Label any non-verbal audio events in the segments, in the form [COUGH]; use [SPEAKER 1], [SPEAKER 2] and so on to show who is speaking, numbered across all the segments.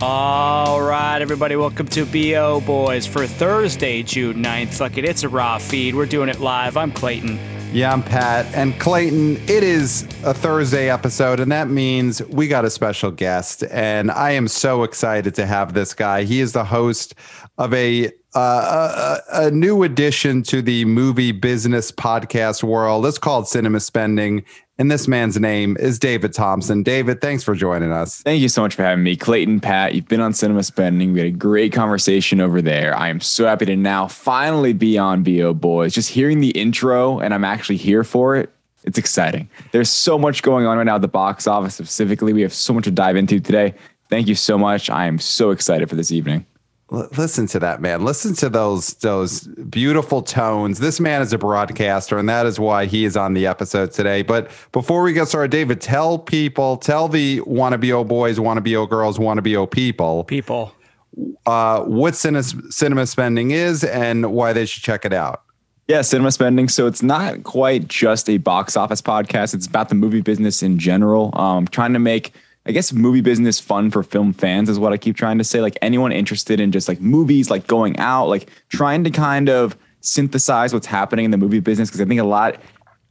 [SPEAKER 1] All right, everybody, welcome to BO Boys for Thursday, June 9th. Fuck it, it's a raw feed. We're doing it live. I'm Clayton.
[SPEAKER 2] Yeah, I'm Pat. And Clayton, it is a Thursday episode, and that means we got a special guest. And I am so excited to have this guy. He is the host of a uh, a, a, new addition to the movie business podcast world. It's called Cinema Spending. And this man's name is David Thompson. David, thanks for joining us.
[SPEAKER 3] Thank you so much for having me. Clayton, Pat, you've been on Cinema Spending. We had a great conversation over there. I am so happy to now finally be on BO Boys. Just hearing the intro, and I'm actually here for it. It's exciting. There's so much going on right now at the box office specifically. We have so much to dive into today. Thank you so much. I am so excited for this evening
[SPEAKER 2] listen to that man listen to those those beautiful tones this man is a broadcaster and that is why he is on the episode today but before we get started david tell people tell the wannabe o boys wannabe o girls wannabe o people
[SPEAKER 1] people
[SPEAKER 2] uh, what cinema, cinema spending is and why they should check it out
[SPEAKER 3] yeah, cinema spending. So it's not quite just a box office podcast. It's about the movie business in general. Um, trying to make I guess movie business fun for film fans is what I keep trying to say. Like anyone interested in just like movies, like going out, like trying to kind of synthesize what's happening in the movie business. Cause I think a lot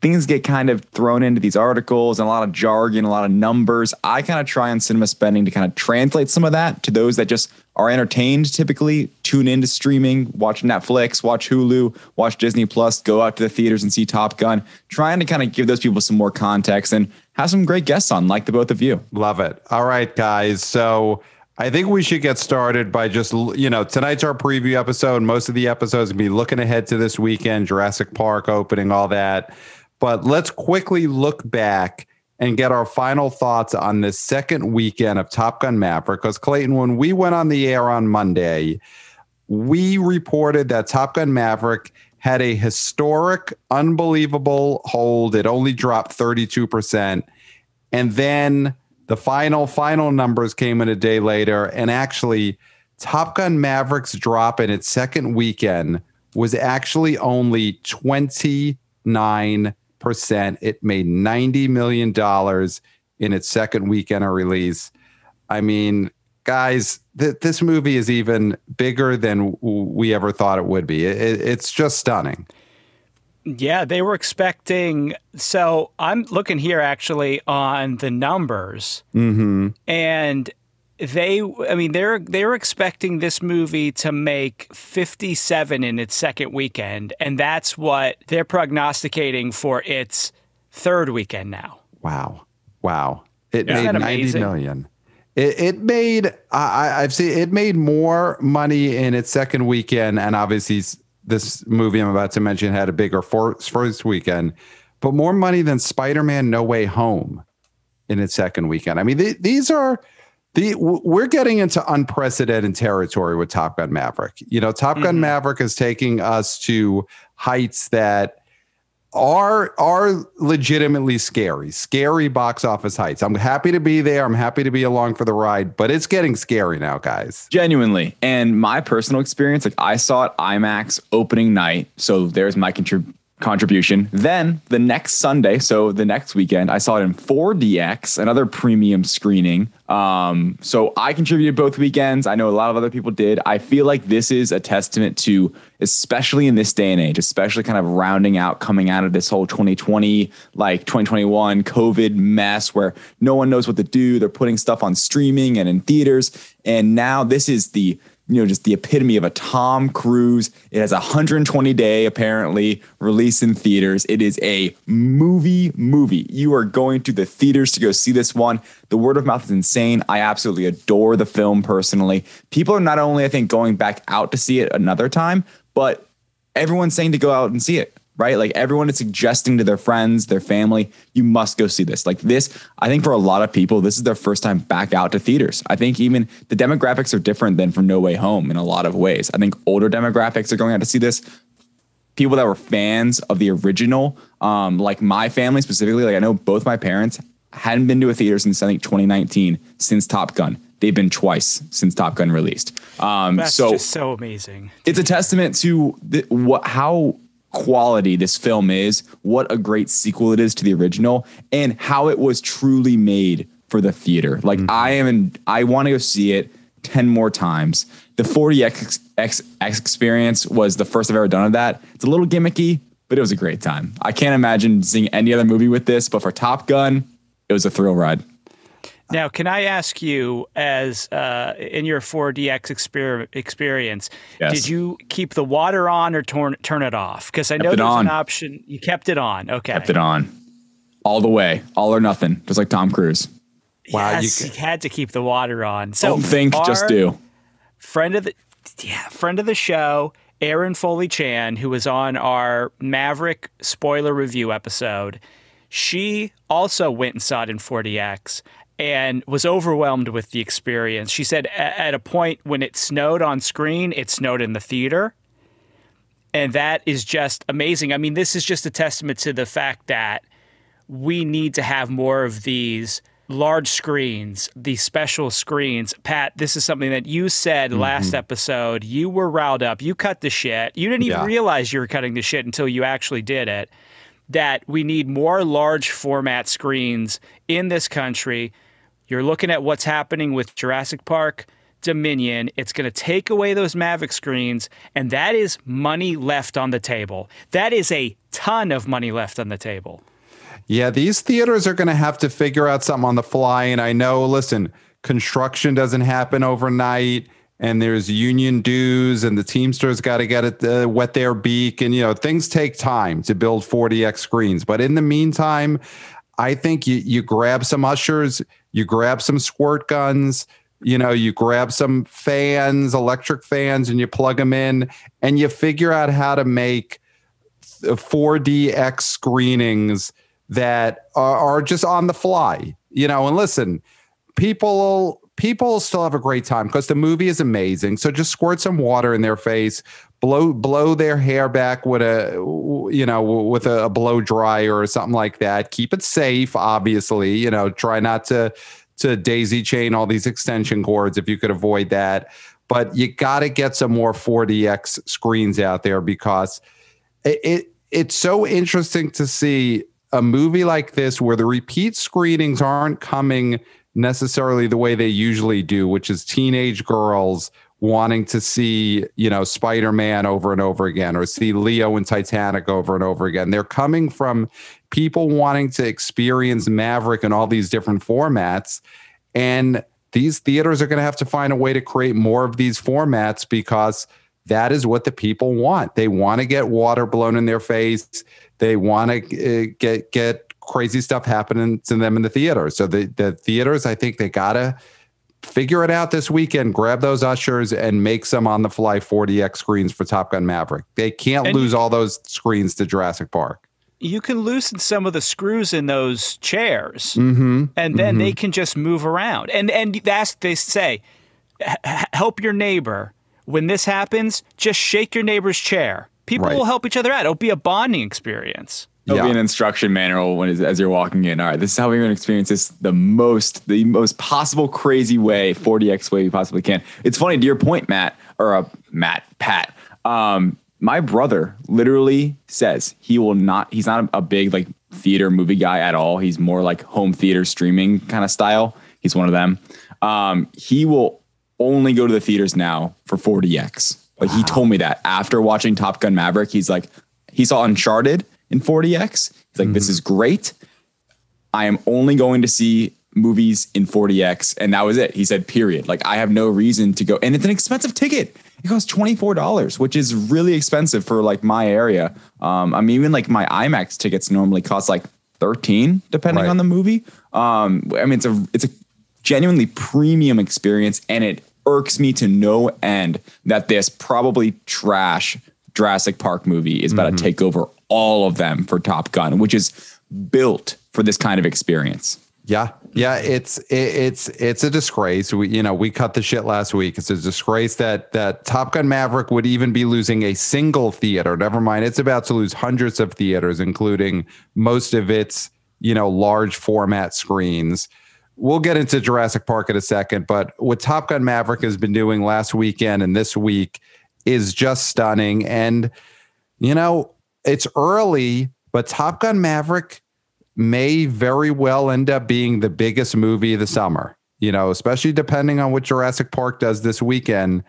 [SPEAKER 3] things get kind of thrown into these articles and a lot of jargon, a lot of numbers. I kind of try on cinema spending to kind of translate some of that to those that just are entertained typically, tune into streaming, watch Netflix, watch Hulu, watch Disney Plus, go out to the theaters and see Top Gun, trying to kind of give those people some more context and have some great guests on, like the both of you.
[SPEAKER 2] Love it. All right, guys. So I think we should get started by just, you know, tonight's our preview episode. Most of the episodes will be looking ahead to this weekend, Jurassic Park opening, all that. But let's quickly look back and get our final thoughts on this second weekend of Top Gun Maverick. Because, Clayton, when we went on the air on Monday, we reported that Top Gun Maverick had a historic, unbelievable hold. It only dropped 32%. And then the final, final numbers came in a day later. And actually, Top Gun Maverick's drop in its second weekend was actually only 29%. It made $90 million in its second weekend of release. I mean, guys, th- this movie is even bigger than we ever thought it would be. It, it's just stunning.
[SPEAKER 1] Yeah, they were expecting. So I'm looking here actually on the numbers,
[SPEAKER 2] mm-hmm.
[SPEAKER 1] and they, I mean, they're they're expecting this movie to make 57 in its second weekend, and that's what they're prognosticating for its third weekend now.
[SPEAKER 2] Wow, wow! It made ninety million. It, it made I, I've seen it made more money in its second weekend, and obviously this movie I'm about to mention had a bigger first weekend, but more money than Spider-Man: No Way Home in its second weekend. I mean, th- these are the we're getting into unprecedented territory with Top Gun Maverick. You know, Top Gun mm-hmm. Maverick is taking us to heights that are are legitimately scary, scary box office heights. I'm happy to be there. I'm happy to be along for the ride, but it's getting scary now, guys.
[SPEAKER 3] Genuinely. And my personal experience, like I saw it IMAX opening night, so there's my contrib- contribution. Then the next Sunday, so the next weekend, I saw it in 4DX, another premium screening. Um, so I contributed both weekends. I know a lot of other people did. I feel like this is a testament to, especially in this day and age, especially kind of rounding out, coming out of this whole 2020, like 2021 COVID mess where no one knows what to do. They're putting stuff on streaming and in theaters. And now this is the you know, just the epitome of a Tom Cruise. It has a 120 day apparently release in theaters. It is a movie movie. You are going to the theaters to go see this one. The word of mouth is insane. I absolutely adore the film personally. People are not only I think going back out to see it another time, but everyone's saying to go out and see it right? Like everyone is suggesting to their friends, their family, you must go see this. Like this, I think for a lot of people, this is their first time back out to theaters. I think even the demographics are different than from No Way Home in a lot of ways. I think older demographics are going out to see this. People that were fans of the original, um, like my family specifically, like I know both my parents hadn't been to a theater since I think 2019, since Top Gun they've been twice since Top Gun released. Um,
[SPEAKER 1] That's
[SPEAKER 3] so
[SPEAKER 1] just so amazing.
[SPEAKER 3] It's a testament to the, what how quality this film is, what a great sequel it is to the original, and how it was truly made for the theater. Like mm-hmm. I am, in, I want to go see it 10 more times. The 4DX X, X experience was the first I've ever done of that. It's a little gimmicky, but it was a great time. I can't imagine seeing any other movie with this, but for Top Gun, it was a thrill ride.
[SPEAKER 1] Now, can I ask you, as uh, in your 4DX exper- experience,
[SPEAKER 3] Yes.
[SPEAKER 1] did you keep the water on or turn turn it off? Because I know
[SPEAKER 3] it
[SPEAKER 1] there's
[SPEAKER 3] on.
[SPEAKER 1] an option. You kept it on. Okay.
[SPEAKER 3] Kept it on all the way, all or nothing, just like Tom Cruise.
[SPEAKER 2] Wow, you
[SPEAKER 1] Yes,
[SPEAKER 2] ca-
[SPEAKER 1] you, had to keep the water on. So
[SPEAKER 3] Don't think, just do.
[SPEAKER 1] Friend of the yeah, friend of the show, Aaron Foley Chan, who was on our Maverick spoiler review episode. She also went and saw it in 4DX and was overwhelmed with the experience. She said at a point when it snowed on screen, it snowed in the theater. And that is just amazing. I mean, this is just a testament to the fact that we need to have more of these large screens, these special screens. Pat, this is something that you said mm-hmm. last episode. You were riled up. You cut the shit. You didn't even
[SPEAKER 2] Yeah.
[SPEAKER 1] realize you were cutting the shit until you actually did it. That we need more large format screens in this country. You're looking at what's happening with Jurassic Park. Dominion, it's going to take away those Maverick screens, and that is money left on the table. That is a ton of money left on the table.
[SPEAKER 2] Yeah, these theaters are going to have to figure out something on the fly. And I know, listen, construction doesn't happen overnight, and there's union dues, and the Teamsters got to get it uh, wet their beak, and you know things take time to build 4DX screens. But in the meantime, I think you you grab some ushers, you grab some squirt guns. You know, you grab some fans, electric fans, and you plug them in, and you figure out how to make 4DX screenings that are, are just on the fly, you know. And listen, people people still have a great time because the movie is amazing. So just squirt some water in their face, blow blow their hair back with a you know with a, blow dryer or something like that. Keep it safe, obviously. You know, try not to to daisy chain all these extension cords if you could avoid that. But you got to get some more 4DX screens out there because it, it it's so interesting to see a movie like this where the repeat screenings aren't coming necessarily the way they usually do, which is teenage girls wanting to see, you know, Spider-Man over and over again or see Leo and Titanic over and over again. They're coming from people wanting to experience Maverick in all these different formats and these theaters are going to have to find a way to create more of these formats because that is what the people want. They want to get water blown in their face. They want to uh, get get crazy stuff happening to them in the theater. So the the theaters, I think they gotta figure it out this weekend. Grab those ushers and make some on the fly 4DX screens for Top Gun Maverick. They can't
[SPEAKER 1] And-
[SPEAKER 2] lose all those screens to Jurassic Park.
[SPEAKER 1] You can loosen some of the screws in those chairs.
[SPEAKER 2] Mm-hmm.
[SPEAKER 1] and then they can just move around. And and that's they say, "H- h- help your neighbor. When this happens, just shake your neighbor's chair. People
[SPEAKER 2] Right.
[SPEAKER 1] will help each other out. It'll be a bonding experience.
[SPEAKER 3] There'll
[SPEAKER 2] Yeah.
[SPEAKER 3] be an instruction manual when as you're walking in. All right, this is how we're going to experience this the most, the most possible crazy way, 4DX way we possibly can. It's funny to your point, Matt, or uh, Matt, Pat. Um, my brother literally says he will not. He's not a, a big like theater movie guy at all. He's more like home theater streaming kind of style. He's one of them. Um, he will only go to the theaters now for 4DX. Like he told me that after watching Top Gun Maverick, he's like, he saw Uncharted in 4DX. He's like, this is great. I am only going to see movies in 4DX, and that was it. He said, period. Like I have no reason to go, and it's an expensive ticket. It costs twenty four dollars, which is really expensive for like my area. Um, I mean, even like my IMAX tickets normally cost like thirteen, depending
[SPEAKER 2] Right.
[SPEAKER 3] on the movie. Um, I mean, it's a it's a genuinely premium experience, and it irks me to no end that this probably trash Jurassic Park movie is about to mm-hmm. take over all of them for Top Gun, which is built for this kind of experience.
[SPEAKER 2] Yeah, yeah, it's it, it's it's a disgrace. We you know we cut the shit last week. It's a disgrace that that Top Gun Maverick would even be losing a single theater. Never mind, it's about to lose hundreds of theaters, including most of its you know large format screens. We'll get into Jurassic Park in a second, but what Top Gun Maverick has been doing last weekend and this week is just stunning. And you know it's early, but Top Gun Maverick may very well end up being the biggest movie of the summer. you know, especially depending on what Jurassic Park does this weekend,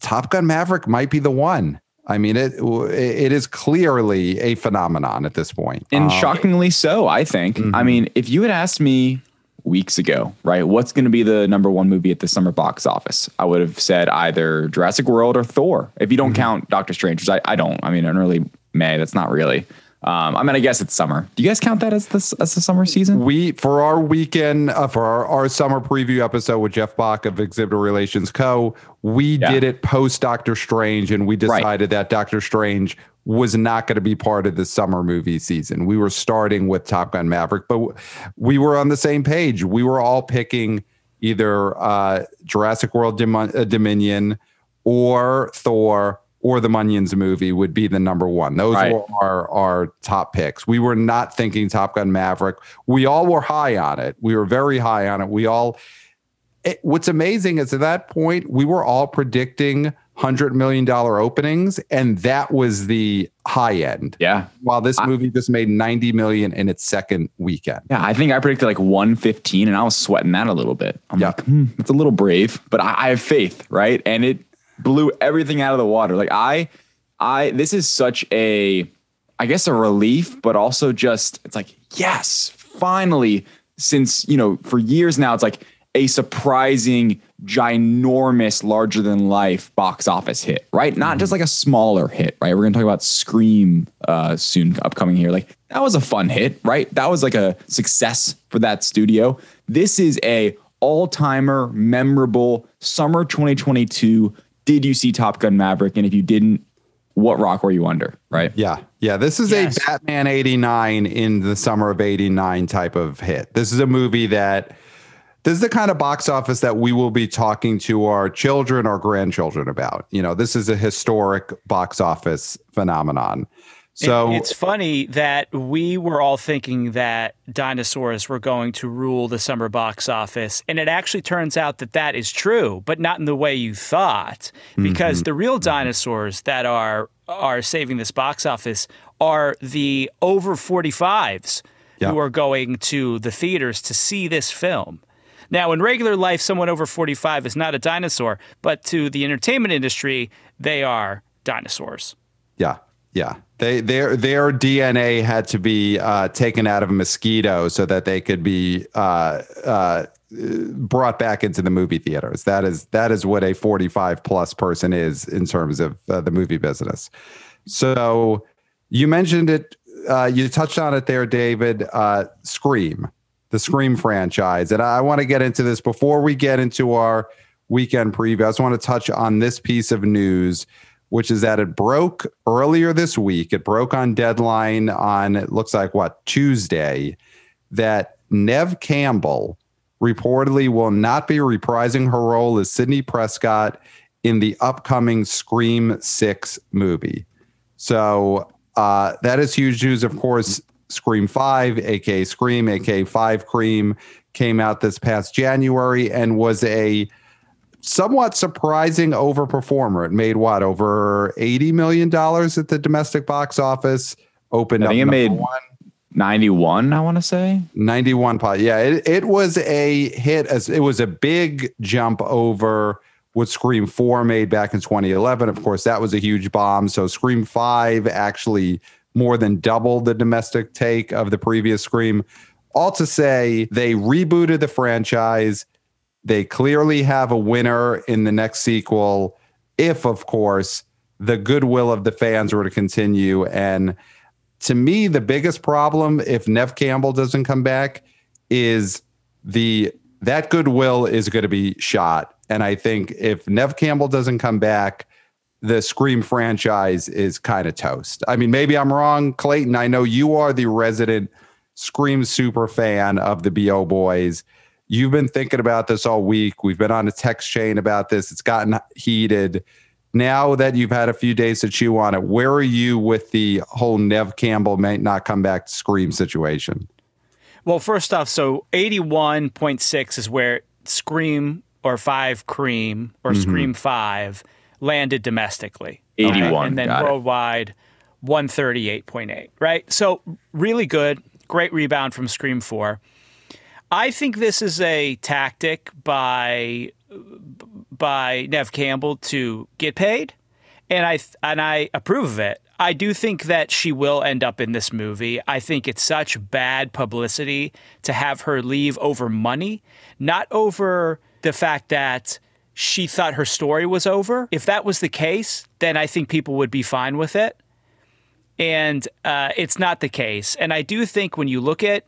[SPEAKER 2] Top Gun Maverick might be the one. I mean, it it is clearly a phenomenon at this point,
[SPEAKER 3] and um, shockingly so. I think. Mm-hmm. I mean, if you had asked me weeks ago, right, what's going to be the number one movie at the summer box office, I would have said either Jurassic World or Thor. If you don't mm-hmm. count Doctor Strange, I, I don't. I mean, in early May, that's not really. Um, I mean, I guess it's summer. Do you guys count that as the as the summer season?
[SPEAKER 2] We for our weekend uh, for our, our summer preview episode with Jeff Bock of Exhibitor Relations Co. We yeah. did it post Doctor Strange, and we decided right. that Doctor Strange was not going to be part of the summer movie season. We were starting with Top Gun Maverick, but we were on the same page. We were all picking either uh, Jurassic World uh, Dominion or Thor or the Minions movie would be the number one. Those right. were our, our top picks. We were not thinking Top Gun Maverick. We all were high on it. We were very high on it. We all, it, what's amazing is at that point, we were all predicting hundred million dollar openings, and that was the high end.
[SPEAKER 3] Yeah.
[SPEAKER 2] While this I, movie just made ninety million in its second weekend.
[SPEAKER 3] Yeah, I think I predicted like one fifteen, and I was sweating that a little bit. I'm yeah. like, hmm, it's a little brave, but I, I have faith, right? And it blew everything out of the water. Like I, I, this is such a, I guess a relief, but also just it's like yes, finally. Since you know, for years now, it's like a surprising, ginormous, larger than life box office hit, right? Not just like a smaller hit, right? We're gonna talk about Scream uh, soon, upcoming here. Like that was a fun hit, right? That was like a success for that studio. This is a all timer, memorable summer 2022 did you see Top Gun Maverick? And if you didn't, what rock were you under? Right.
[SPEAKER 2] Yeah. Yeah. This is yes. a Batman 89 in the summer of 89 type of hit. This is a movie that this is the kind of box office that we will be talking to our children or grandchildren about. You know, this is a historic box office phenomenon. So
[SPEAKER 1] it's funny that we were all thinking that dinosaurs were going to rule the summer box office. And it actually turns out that that is true, but not in the way you thought. Because mm-hmm. the real dinosaurs that are are saving this box office are the over 45s yep. who are going to the theaters to see this film. Now, in regular life, someone over 45 is not a dinosaur, but to the entertainment industry, they are dinosaurs.
[SPEAKER 2] Yeah. Yeah, they their their DNA had to be uh, taken out of a mosquito so that they could be uh, uh, brought back into the movie theaters. That is that is what a forty five plus person is in terms of uh, the movie business. So you mentioned it. Uh, you touched on it there, David. Uh, Scream, the Scream franchise, and I want to get into this before we get into our weekend preview. I just want to touch on this piece of news which is that it broke earlier this week. It broke on deadline on, it looks like what, Tuesday, that Neve Campbell reportedly will not be reprising her role as Sidney Prescott in the upcoming Scream 6 movie. So uh, that is huge news. Of course, Scream 5, aka Scream, aka 5 Cream, came out this past January and was a somewhat surprising overperformer. It made what over eighty million dollars at the domestic box office. Opened
[SPEAKER 3] I think it made one. 91 i want to say
[SPEAKER 2] 91 pot yeah it, it was a hit as it was a big jump over what scream 4 made back in 2011 of course that was a huge bomb so scream 5 actually more than doubled the domestic take of the previous scream all to say they rebooted the franchise they clearly have a winner in the next sequel, if, of course, the goodwill of the fans were to continue. And to me, the biggest problem if Neve Campbell doesn't come back is the that goodwill is going to be shot. And I think if Neve Campbell doesn't come back, the Scream franchise is kind of toast. I mean, maybe I'm wrong, Clayton. I know you are the resident Scream super fan of the BO Boys. You've been thinking about this all week. We've been on a text chain about this. It's gotten heated. Now that you've had a few days to chew on it, where are you with the whole Neve Campbell may not come back to Scream situation?
[SPEAKER 1] Well, first off, so 81.6 is where Scream or 5 Cream or mm-hmm. Scream 5 landed domestically.
[SPEAKER 3] 81.
[SPEAKER 1] Okay? And then worldwide, it. 138.8, right? So really good. Great rebound from Scream 4. I think this is a tactic by by Neve Campbell to get paid, and I and I approve of it. I do think that she will end up in this movie. I think it's such bad publicity to have her leave over money, not over the fact that she thought her story was over. If that was the case, then I think people would be fine with it. And uh, it's not the case. And I do think when you look at,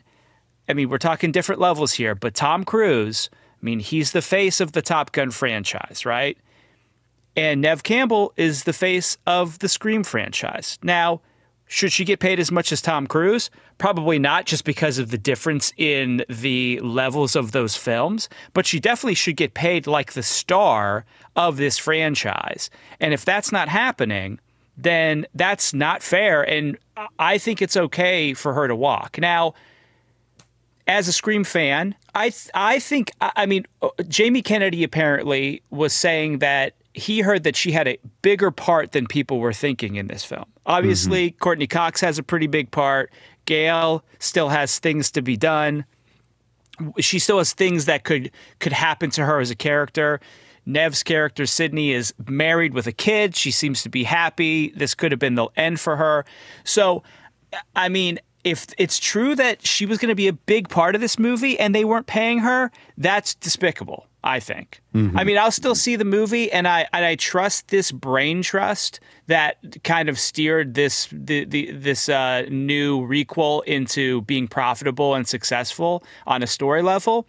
[SPEAKER 1] I mean, we're talking different levels here, but Tom Cruise, I mean, he's the face of the Top Gun franchise, right? And Neve Campbell is the face of the Scream franchise. Now, should she get paid as much as Tom Cruise? Probably not, just because of the difference in the levels of those films, but she definitely should get paid like the star of this franchise. And if that's not happening, then that's not fair. And I think it's okay for her to walk. Now, as a Scream fan, I I think I mean uh, Jamie Kennedy apparently was saying that he heard that she had a bigger part than people were thinking in this film. Obviously, mm-hmm. Courteney Cox has a pretty big part. Gail still has things to be done. She still has things that could could happen to her as a character. Neve's character, Sidney, is married with a kid. She seems to be happy. This could have been the end for her. So, I mean, if it's true that she was going to be a big part of this movie and they weren't paying her, that's despicable. I think. Mm-hmm. I mean, I'll still see the movie, and I and I trust this brain trust that kind of steered this the, the this uh, new requel into being profitable and successful on a story level.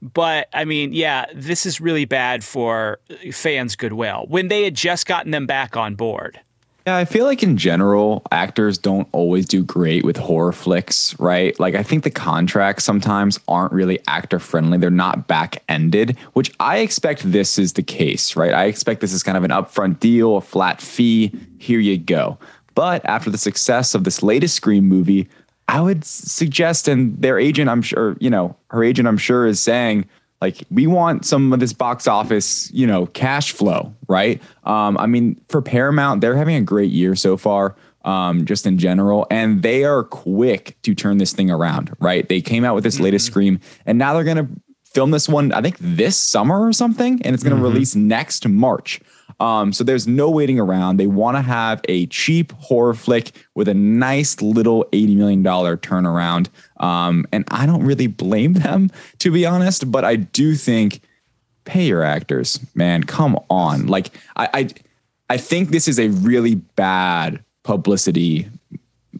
[SPEAKER 1] But I mean, yeah, this is really bad for fans' goodwill when they had just gotten them back on board.
[SPEAKER 3] Yeah, I feel like in general, actors don't always do great with horror flicks, right? Like, I think the contracts sometimes aren't really actor friendly. They're not back ended, which I expect this is the case, right? I expect this is kind of an upfront deal, a flat fee. Here you go. But after the success of this latest Scream movie, I would suggest, and their agent, I'm sure, you know, her agent, I'm sure, is saying, like we want some of this box office, you know, cash flow, right? Um, I mean, for Paramount, they're having a great year so far, um, just in general, and they are quick to turn this thing around, right? They came out with this mm-hmm. latest Scream, and now they're gonna film this one, I think this summer or something, and it's gonna mm-hmm. release next March. Um, so there's no waiting around. They want to have a cheap horror flick with a nice little $80 million turnaround. Um, and I don't really blame [LAUGHS] them, to be honest, but I do think pay your actors, man. Come on. Like, I, I, I think this is a really bad publicity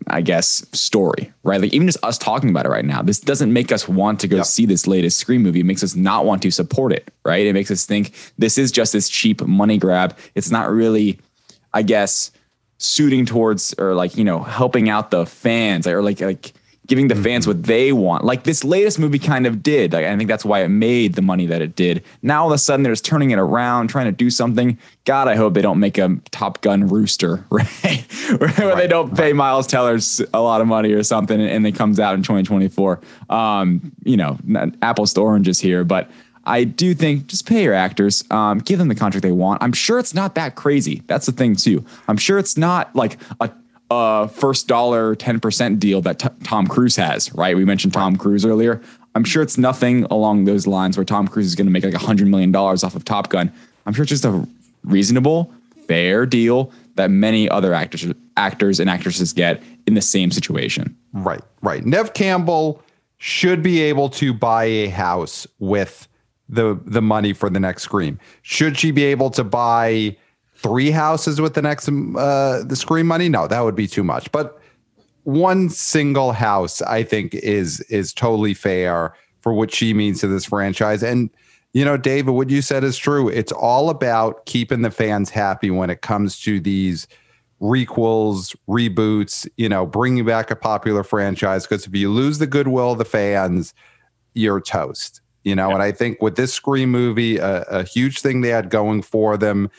[SPEAKER 3] I guess, story, right? Like even just us talking about it right now, this doesn't make us want to go yep. see this latest Scream movie. It makes us not want to support it, right? It makes us think this is just this cheap money grab. It's not really, I guess, suiting towards or like, you know, helping out the fans or like like giving the mm-hmm. fans what they want. Like this latest movie kind of did. Like, I think that's why it made the money that it did. Now all of a sudden they're just turning it around, trying to do something. God, I hope they don't make a Top Gun rooster, [LAUGHS] right? Where right. they don't pay Miles Tellers a lot of money or something and it comes out in 2024. Um, you know, apples to oranges here, but I do think just pay your actors, um, give them the contract they want. I'm sure it's not that crazy. That's the thing too. I'm sure it's not like a a first dollar 10% deal that t- Tom Cruise has, right? We mentioned Tom Cruise earlier. I'm sure it's nothing along those lines where Tom Cruise is going to make like a $100 million off of Top Gun. I'm sure it's just a reasonable, fair deal that many other actors, actors and actresses get in the same situation.
[SPEAKER 2] Right, right. Neve Campbell should be able to buy a house with the the money for the next Scream. Should she be able to buy three houses with the next uh, the Scream money? No, that would be too much. But one single house, I think, is is totally fair for what she means to this franchise. And you know, David, what you said is true. It's all about keeping the fans happy when it comes to these requels, reboots, you know, bringing back a popular franchise. Because if you lose the goodwill of the fans, you're toast. You know, yeah. and I think with this Scream movie, a, a huge thing they had going for them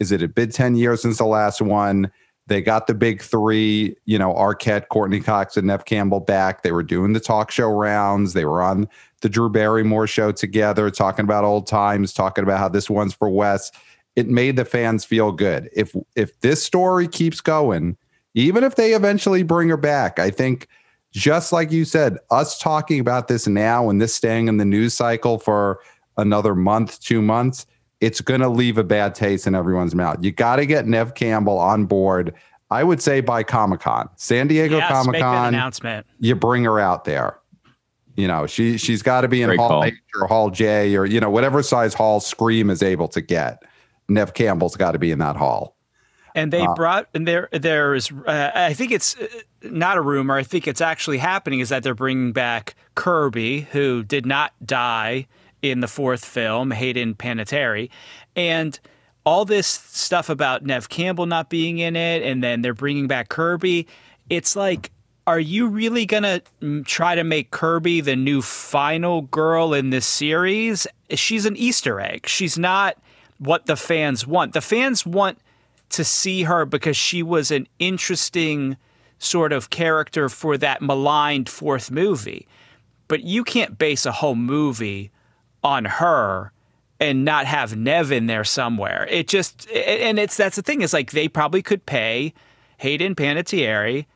[SPEAKER 2] is it a bid 10 years since the last one? They got the big three, you know, Arquette, Courteney Cox, and Neve Campbell back. They were doing the talk show rounds. They were on the Drew Barrymore show together, talking about old times, talking about how this one's for Wes. It made the fans feel good. If if this story keeps going, even if they eventually bring her back, I think just like you said, us talking about this now and this staying in the news cycle for another month, two months, it's going to leave a bad taste in everyone's mouth. You got to get Neve Campbell on board. I would say by Comic Con, San Diego
[SPEAKER 1] Yes,
[SPEAKER 2] Comic Con
[SPEAKER 1] announcement.
[SPEAKER 2] You bring her out there. You know, she she's got to be in
[SPEAKER 3] Great
[SPEAKER 2] Hall. H or Hall J or you know whatever size hall Scream is able to get. Neve Campbell's got to be in that hall.
[SPEAKER 1] And they brought and there there is uh, I think it's uh, not a rumor. I think it's actually happening. Is that they're bringing back Kirby, who did not die in the fourth film, Hayden Panettiere, and all this stuff about Neve Campbell not being in it, and then they're bringing back Kirby. It's like. Are you really gonna mm, try to make Kirby the new final girl in this series? She's an Easter egg. She's not what the fans want. The fans want to see her because she was an interesting sort of character for that maligned fourth movie. But you can't base a whole movie on her and not have Neve in there somewhere. It just and it's that's the thing is like they probably could pay Hayden Panettiere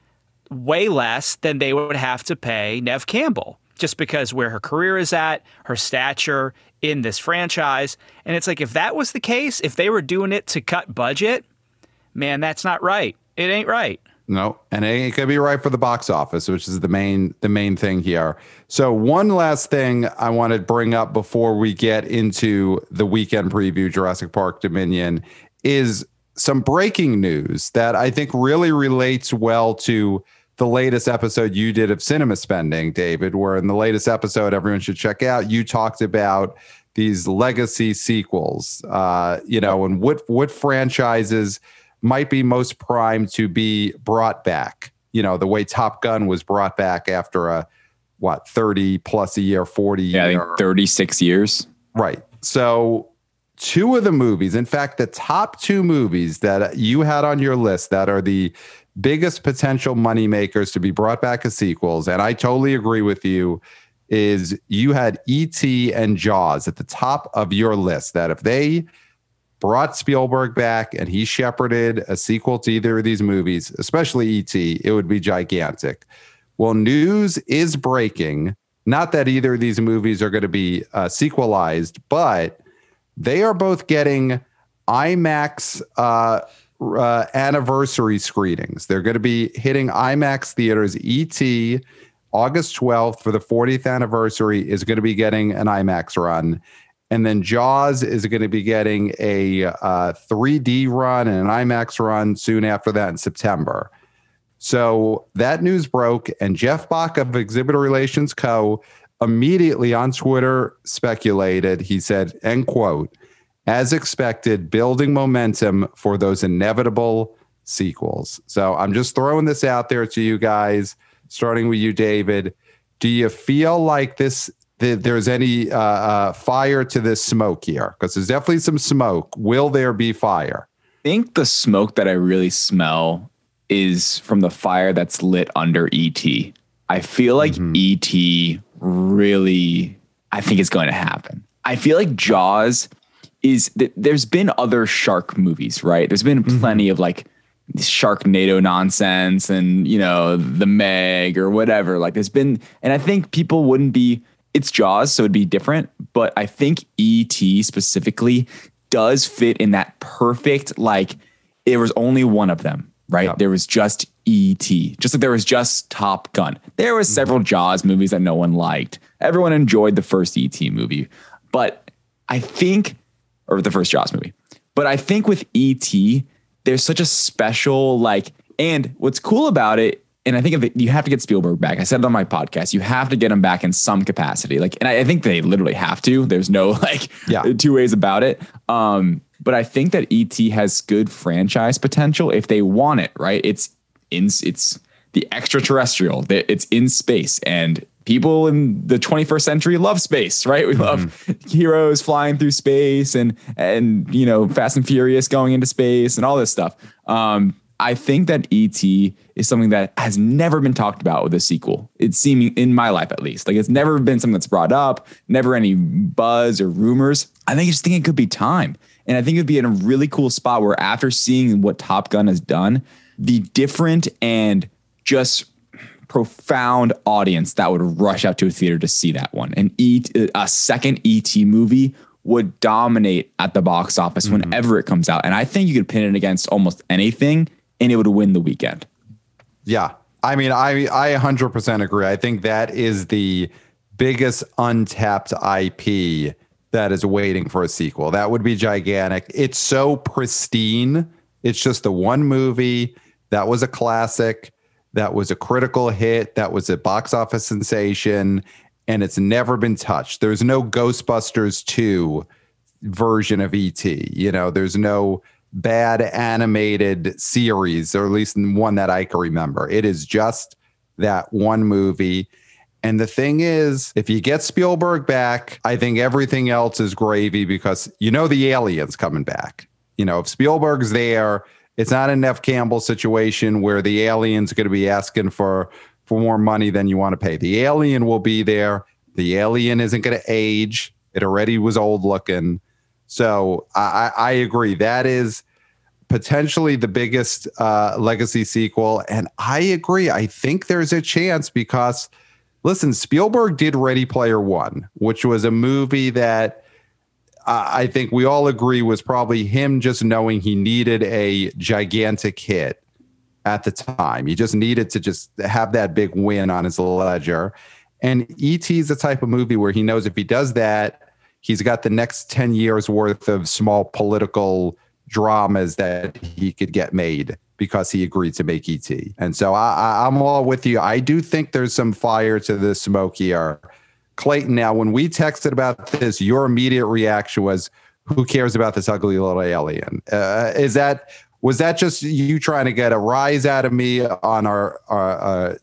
[SPEAKER 1] way less than they would have to pay Neve Campbell just because where her career is at, her stature in this franchise. And it's like if that was the case, if they were doing it to cut budget, man, that's not right. It ain't right.
[SPEAKER 2] No, and it, could be right for the box office, which is the main the main thing here. So one last thing I want to bring up before we get into the weekend preview, Jurassic Park Dominion, is some breaking news that I think really relates well to the latest episode you did of Cinema Spending, David. Where in the latest episode, everyone should check out. You talked about these legacy sequels, uh, you know, and what what franchises might be most primed to be brought back. You know, the way Top Gun was brought back after a what 30 plus a year, 40
[SPEAKER 3] Yeah,
[SPEAKER 2] year.
[SPEAKER 3] think 36 years.
[SPEAKER 2] Right. So, two of the movies, in fact, the top two movies that you had on your list that are the biggest potential money makers to be brought back as sequels, and I totally agree with you, is you had E.T. and Jaws at the top of your list. That if they brought Spielberg back and he shepherded a sequel to either of these movies, especially E.T., it would be gigantic. Well, news is breaking. Not that either of these movies are going to be uh, sequelized, but they are both getting IMAX uh, uh, anniversary screenings. They're going to be hitting IMAX theaters. ET August 12th for the 40th anniversary is going to be getting an IMAX run. And then Jaws is going to be getting a uh, 3D run and an IMAX run soon after that in September. So that news broke, and Jeff Bock of Exhibitor Relations Co. immediately on Twitter speculated. He said, end quote, as expected, building momentum for those inevitable sequels. So I'm just throwing this out there to you guys, starting with you, David. Do you feel like this? That there's any uh, uh, fire to this smoke here? Because there's definitely some smoke. Will there be fire?
[SPEAKER 3] I think the smoke that I really smell is from the fire that's lit under ET. I feel like ET really, I think it's going to happen. I feel like Jaws is that there's been other shark movies, right? There's been plenty of like Sharknado nonsense and, you know, the Meg or whatever. Like there's been, and I think people wouldn't be, it's Jaws, so it'd be different. But I think ET specifically does fit in that perfect, like, there was only one of them, right?
[SPEAKER 2] Yep.
[SPEAKER 3] There was just ET, just like there was just Top Gun. There was mm-hmm. several Jaws movies that no one liked. Everyone enjoyed the first ET movie, but I think, or the first Jaws movie, but I think with ET, there's such a special like, and what's cool about it, and I think if you have to get Spielberg back. I said it on my podcast. You have to get him back in some capacity. Like, and I, I think they literally have to. There's no [LAUGHS] like
[SPEAKER 2] Yeah.
[SPEAKER 3] two ways about it. Um, but I think that ET has good franchise potential if they want it. Right? It's in it's the extraterrestrial. It's in space, and people in the 21st century love space. Right? We love heroes flying through space, and and you know Fast and Furious going into space, and all this stuff. Um, I think that ET is something that has never been talked about with a sequel. It's seeming in my life at least. Like it's never been something that's brought up, never any buzz or rumors. I think I just think it could be time. And I think it'd be in a really cool spot where after seeing what Top Gun has done, the different and just profound audience that would rush out to a theater to see that one. And eat a second ET movie would dominate at the box office mm-hmm. whenever it comes out. And I think you could pin it against almost anything and it would win the weekend.
[SPEAKER 2] Yeah. I mean, I I 100% agree. I think that is the biggest untapped IP that is waiting for a sequel. That would be gigantic. It's so pristine. It's just the one movie that was a classic, that was a critical hit, that was a box office sensation, and it's never been touched. There's no Ghostbusters 2 version of ET. You know, there's no bad animated series, or at least one that I can remember. It is just that one movie. And the thing is, if you get Spielberg back, I think everything else is gravy because you know the aliens coming back. You know, if Spielberg's there, it's not a Neve Campbell situation where the alien's going to be asking for for more money than you want to pay. The alien will be there. The alien isn't going to age. It already was old looking. So I, I agree. That is potentially the biggest uh, legacy sequel. And I agree. I think there's a chance because – listen, Spielberg did Ready Player One, which was a movie that uh, I think we all agree was probably him just knowing he needed a gigantic hit at the time. He just needed to just have that big win on his ledger. And E.T. is the type of movie where he knows if he does that, he's got the next 10 years worth of small political dramas that he could get made because he agreed to make ET. And so I, am all with you. I do think there's some fire to the smoke here. Clayton, now, when we texted about this, your immediate reaction was, who cares about this ugly little alien? Uh, is that was that just you trying to get a rise out of me on our, our uh,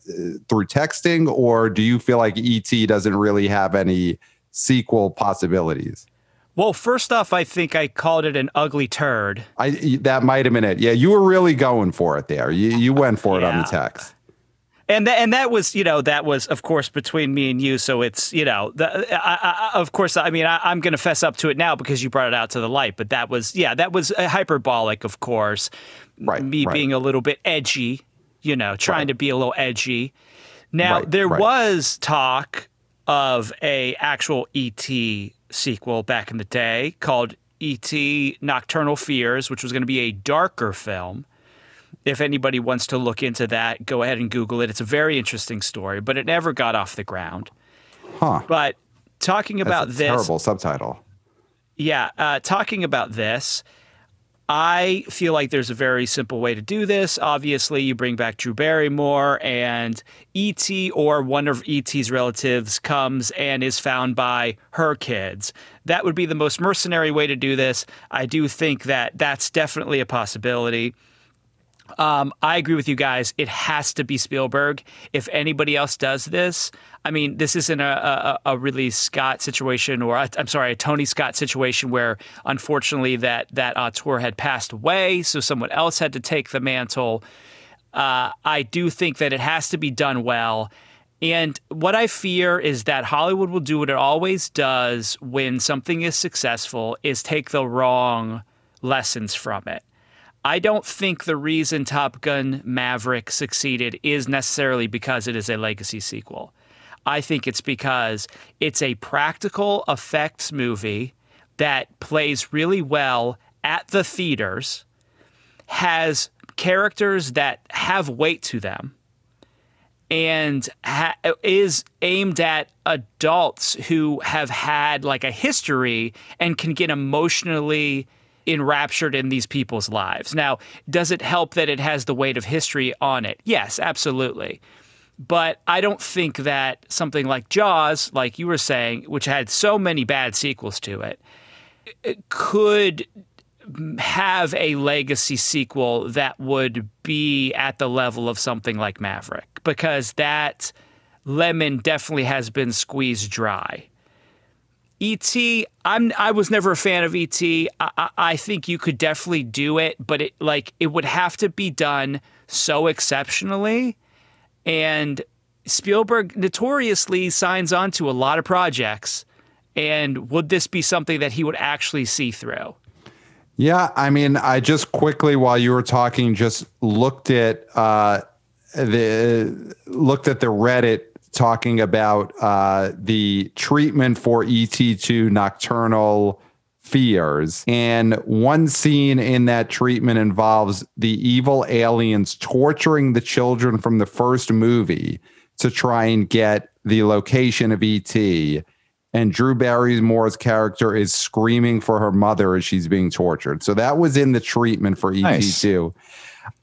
[SPEAKER 2] through texting, or do you feel like ET doesn't really have any sequel possibilities?
[SPEAKER 1] Well, first off, I think I called it an ugly turd.
[SPEAKER 2] I that might have been it. Yeah, you were really going for it there. You you went for it yeah. on the text.
[SPEAKER 1] And that and that was you know that was of course between me and you. So it's you know the, I, I, of course I mean I, am going to fess up to it now because you brought it out to the light. But that was yeah that was uh, hyperbolic, of course.
[SPEAKER 2] Right.
[SPEAKER 1] Me
[SPEAKER 2] right.
[SPEAKER 1] being a little bit edgy, you know, trying right. to be a little edgy. Now right, there was talk of a actual ET sequel back in the day called E.T. Nocturnal Fears, which was going to be a darker film. If anybody wants to look into that, go ahead and Google it. It's a very interesting story, but it never got off the ground.
[SPEAKER 2] Huh.
[SPEAKER 1] But talking about this.
[SPEAKER 2] Terrible subtitle.
[SPEAKER 1] Yeah. Uh, talking about this, I feel like there's a very simple way to do this. Obviously, you bring back Drew Barrymore, and E.T. or one of E.T.'s relatives comes and is found by her kids. That would be the most mercenary way to do this. I do think that that's definitely a possibility. Um, I agree with you guys. It has to be Spielberg. If anybody else does this, I mean, this isn't a, a, a Ridley Scott situation, or I'm sorry, a Tony Scott situation where unfortunately that that auteur had passed away, so someone else had to take the mantle. Uh, I do think that it has to be done well. And what I fear is that Hollywood will do what it always does when something is successful is take the wrong lessons from it. I don't think the reason Top Gun Maverick succeeded is necessarily because it is a legacy sequel. I think it's because it's a practical effects movie that plays really well at the theaters, has characters that have weight to them, and ha- is aimed at adults who have had like a history and can get emotionally enraptured in these people's lives. Now, does it help that it has the weight of history on it? Yes, absolutely. But I don't think that something like Jaws, like you were saying, which had so many bad sequels to it, could have a legacy sequel that would be at the level of something like Maverick because that lemon definitely has been squeezed dry. ET, I'm I was never a fan of ET. I, I, I, think you could definitely do it, but it like it would have to be done so exceptionally. And Spielberg notoriously signs on to a lot of projects. And would this be something that he would actually see through?
[SPEAKER 2] Yeah, I mean, I just quickly while you were talking, just looked at uh, the looked at the Reddit talking about uh, the treatment for ET2 nocturnal fears. And one scene in that treatment involves the evil aliens torturing the children from the first movie to try and get the location of ET. And Drew Barrymore's character is screaming for her mother as she's being tortured. So that was in the treatment for ET2. Nice.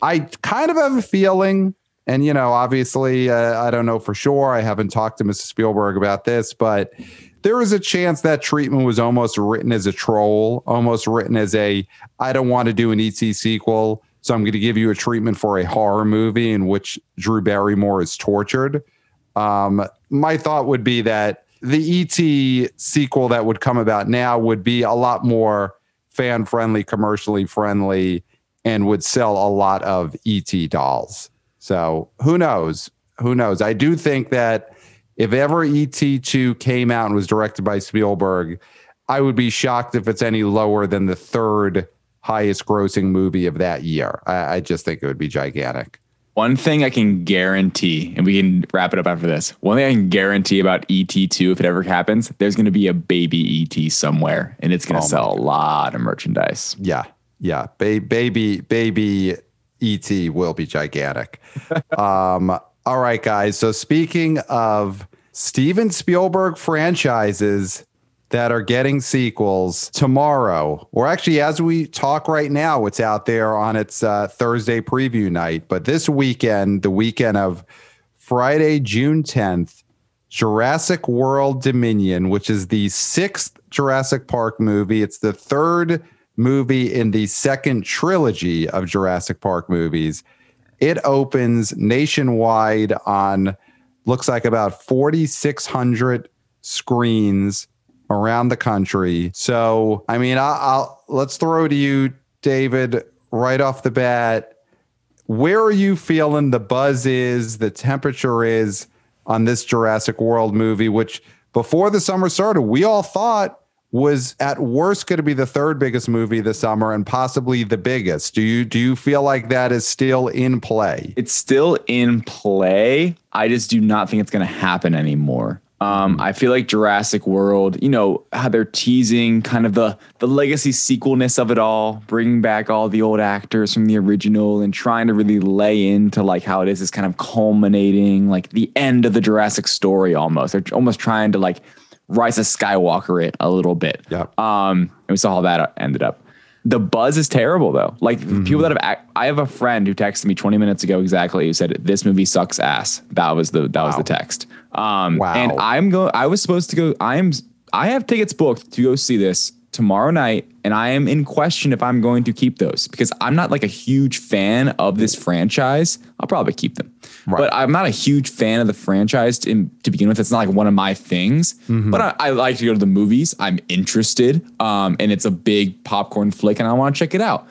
[SPEAKER 2] I kind of have a feeling, and you know, obviously, uh, I don't know for sure. I haven't talked to Mrs. Spielberg about this, but there is a chance that treatment was almost written as a troll, almost written as a I don't want to do an ET sequel, so I'm going to give you a treatment for a horror movie in which Drew Barrymore is tortured. Um, my thought would be that the ET sequel that would come about now would be a lot more fan friendly, commercially friendly, and would sell a lot of ET dolls. So who knows? Who knows? I do think that if ever ET2 came out and was directed by Spielberg, I would be shocked if it's any lower than the third highest grossing movie of that year. I, I just think it would be gigantic.
[SPEAKER 3] One thing I can guarantee, and we can wrap it up after this. One thing I can guarantee about ET2, if it ever happens, there's going to be a baby ET somewhere, and it's going to oh sell a lot of merchandise.
[SPEAKER 2] Yeah, yeah, ba- baby, baby ET will be gigantic. [LAUGHS] um, all right, guys. So speaking of Steven Spielberg franchises that are getting sequels tomorrow, or actually as we talk right now, it's out there on its uh, Thursday preview night. But this weekend, the weekend of Friday, June 10th, Jurassic World Dominion, which is the sixth Jurassic Park movie. It's the third movie in the second trilogy of Jurassic Park movies. It opens nationwide on looks like about 4600 screens around the country. So, I mean, I'll, I'll let's throw to you David right off the bat. Where are you feeling the buzz is, the temperature is on this Jurassic World movie which before the summer started, we all thought was at worst going to be the third biggest movie this summer and possibly the biggest. Do you do you feel like that is still in play?
[SPEAKER 3] It's still in play. I just do not think it's going to happen anymore. Um, I feel like Jurassic World, you know, how they're teasing kind of the the legacy sequelness of it all, bringing back all the old actors from the original and trying to really lay into like how it is is kind of culminating like the end of the Jurassic story almost. They're almost trying to like Rise of Skywalker it a little bit.
[SPEAKER 2] Yeah.
[SPEAKER 3] Um, and we saw how that ended up. The buzz is terrible though. Like mm-hmm. people that have, I have a friend who texted me 20 minutes ago exactly who said this movie sucks ass. That was the that wow. was the text. Um, wow. And I'm going. I was supposed to go. I'm. I have tickets booked to go see this tomorrow night, and I am in question if I'm going to keep those because I'm not like a huge fan of this franchise. I'll probably keep them, right. but I'm not a huge fan of the franchise to, to begin with. It's not like one of my things, mm-hmm. but I, I, like to go to the movies. I'm interested, um, and it's a big popcorn flick, and I want to check it out.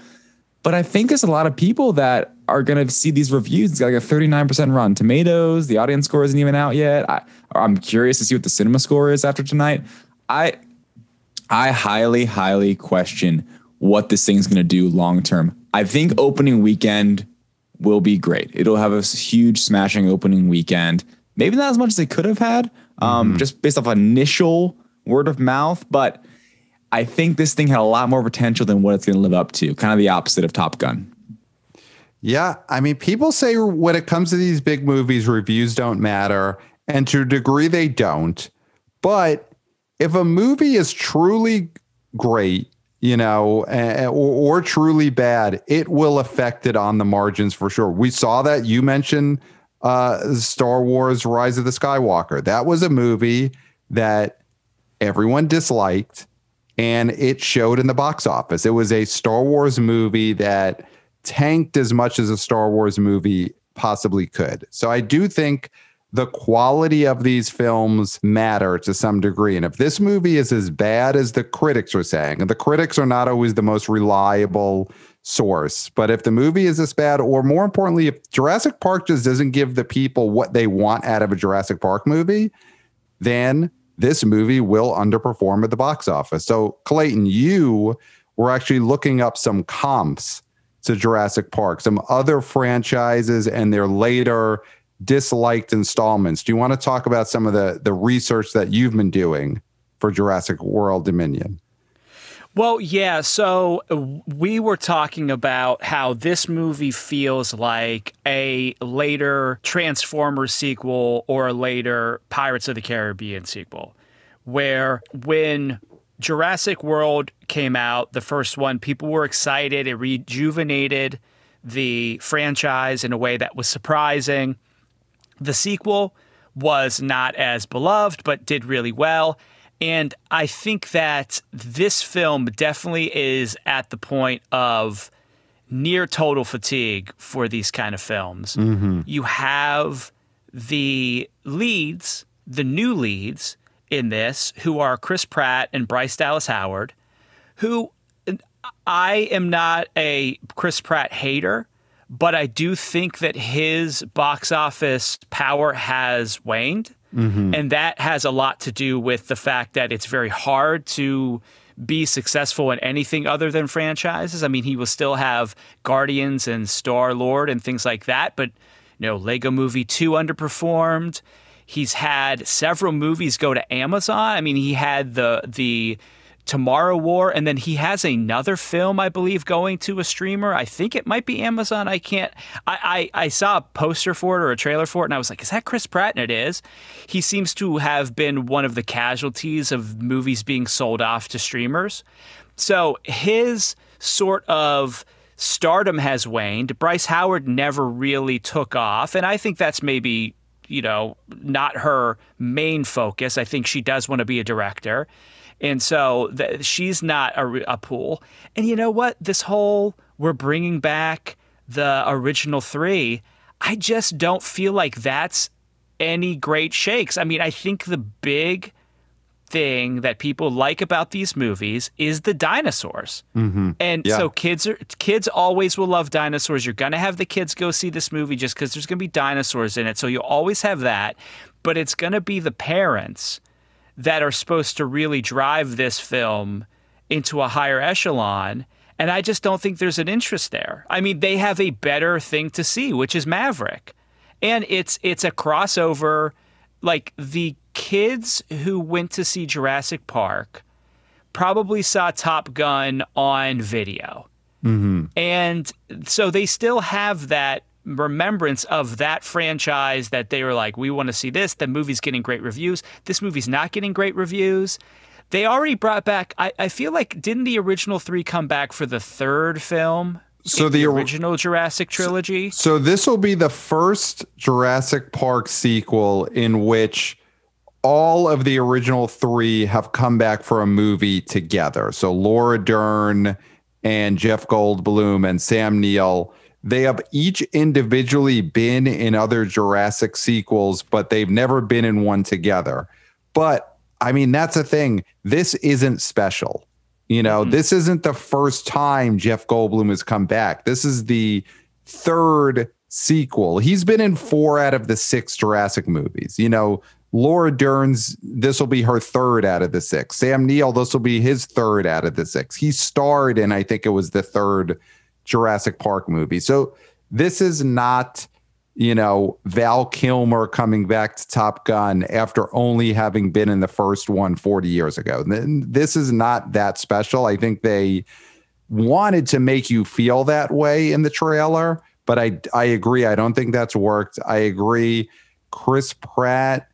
[SPEAKER 3] But I think there's a lot of people that are going to see these reviews. It's got like a 39% Rotten Tomatoes, the audience score isn't even out yet. I, I'm curious to see what the cinema score is after tonight. I I highly, highly question what this thing's going to do long term. I think opening weekend will be great. It'll have a huge smashing opening weekend. Maybe not as much as they could have had, um, mm-hmm. just based off initial word of mouth. But I think this thing had a lot more potential than what it's going to live up to. Kind of the opposite of Top Gun.
[SPEAKER 2] Yeah, I mean, people say when it comes to these big movies, reviews don't matter, and to a degree, they don't. But if a movie is truly great, you know, or, or, truly bad, it will affect it on the margins for sure. We saw that you mentioned uh, Star Wars Rise of the Skywalker. That was a movie that everyone disliked and it showed in the box office. It was a Star Wars movie that tanked as much as a Star Wars movie possibly could. So I do think the quality of these films matter to some degree. And if this movie is as bad as the critics are saying, and the critics are not always the most reliable source, but if the movie is this bad, or more importantly, if Jurassic Park just doesn't give the people what they want out of a Jurassic Park movie, then this movie will underperform at the box office. So, Clayton, you were actually looking up some comps to Jurassic Park, some other franchises and their later disliked installments. Do you want to talk about some of the the research that you've been doing for Jurassic World Dominion?
[SPEAKER 1] Well, yeah. So uh, we were talking about how this movie feels like a later Transformers sequel or a later Pirates of the Caribbean sequel, where when Jurassic World came out, the first one, people were excited. It rejuvenated the franchise in a way that was surprising. The sequel was not as beloved, but did really well. And I think that this film definitely is at the point of near total fatigue for these kind of films. Mm-hmm. You have the leads, the new leads in this, who are Chris Pratt and Bryce Dallas Howard, who I am not a Chris Pratt hater, but I do think that his box office power has waned. Mm-hmm. And that has a lot to do with the fact that it's very hard to be successful in anything other than franchises. I mean, he will still have Guardians and Star Lord and things like that, but you know, Lego Movie 2 underperformed. He's had several movies go to Amazon. I mean, he had the the Tomorrow War, and then he has another film, I believe, going to a streamer. I think it might be Amazon. I can't. I, I, I saw a poster for it or a trailer for it, and I was like, "Is that Chris Pratt?" And it is. He seems to have been one of the casualties of movies being sold off to streamers. So his sort of stardom has waned. Bryce Howard never really took off, and I think that's maybe you know not her main focus. I think she does want to be a director. And so the, she's not a, a pool. And you know what? This whole we're bringing back the original three, I just don't feel like that's any great shakes. I mean, I think the big thing that people like about these movies is the dinosaurs. Mm-hmm. And yeah. so kids are kids always will love dinosaurs. You're gonna have the kids go see this movie just because there's gonna be dinosaurs in it. So you always have that. But it's gonna be the parents that are supposed to really drive this film into a higher echelon. And I just don't think there's an interest there. I mean, they have a better thing to see, which is Maverick. And it's it's a crossover like the kids who went to see Jurassic Park probably saw Top Gun on video. Mm-hmm. And so they still have that remembrance of that franchise that they were like, we want to see this. The movie's getting great reviews. This movie's not getting great reviews. They already brought back, I, I feel like, didn't the original three come back for the third film?
[SPEAKER 2] So
[SPEAKER 1] the, the, original Jurassic trilogy.
[SPEAKER 2] So, so this will be the first Jurassic Park sequel in which all of the original three have come back for a movie together. So Laura Dern and Jeff Goldblum and Sam Neill they have each individually been in other Jurassic sequels, but they've never been in one together. But I mean, that's the thing. This isn't special. You know, mm-hmm. this isn't the first time Jeff Goldblum has come back. This is the third sequel. He's been in four out of the six Jurassic movies. You know, Laura Dern's, this will be her third out of the six. Sam Neill, this will be his third out of the six. He starred in, I think it was the third Jurassic Park movie. So this is not, you know, Val Kilmer coming back to Top Gun after only having been in the first one 40 years ago. This is not that special. I think they wanted to make you feel that way in the trailer, but I I agree. I don't think that's worked. I agree. Chris Pratt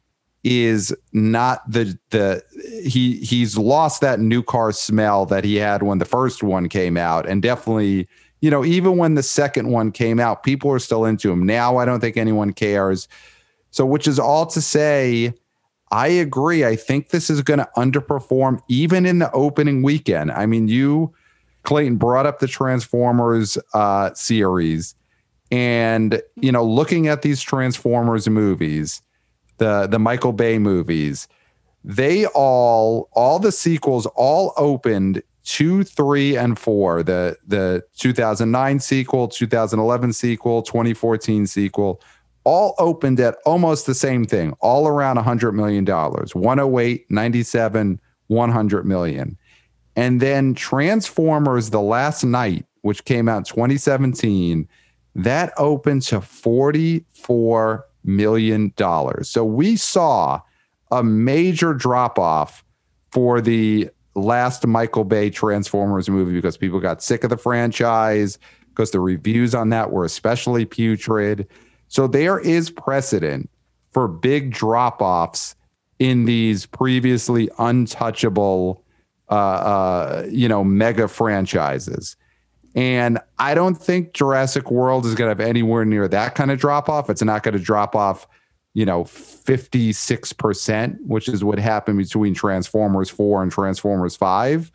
[SPEAKER 2] is not the the he he's lost that new car smell that he had when the first one came out and definitely you know, even when the second one came out, people are still into him. Now I don't think anyone cares. So, which is all to say, I agree. I think this is going to underperform even in the opening weekend. I mean, you, Clayton, brought up the Transformers uh, series. And, you know, looking at these Transformers movies, the the Michael Bay movies, they all all the sequels all opened two, three, and four. The the 2009 sequel, 2011 sequel, 2014 sequel, all opened at almost the same thing, all around $100 million 108, 97, 100 million. And then Transformers The Last Knight, which came out in 2017, that opened to 44 million dollars. So we saw a major drop off for the last Michael Bay Transformers movie because people got sick of the franchise because the reviews on that were especially putrid. So there is precedent for big drop offs in these previously untouchable, uh, uh, you know, mega franchises. And I don't think Jurassic World is going to have anywhere near that kind of drop off. It's not going to drop off, you know, 56%, which is what happened between Transformers 4 and Transformers 5.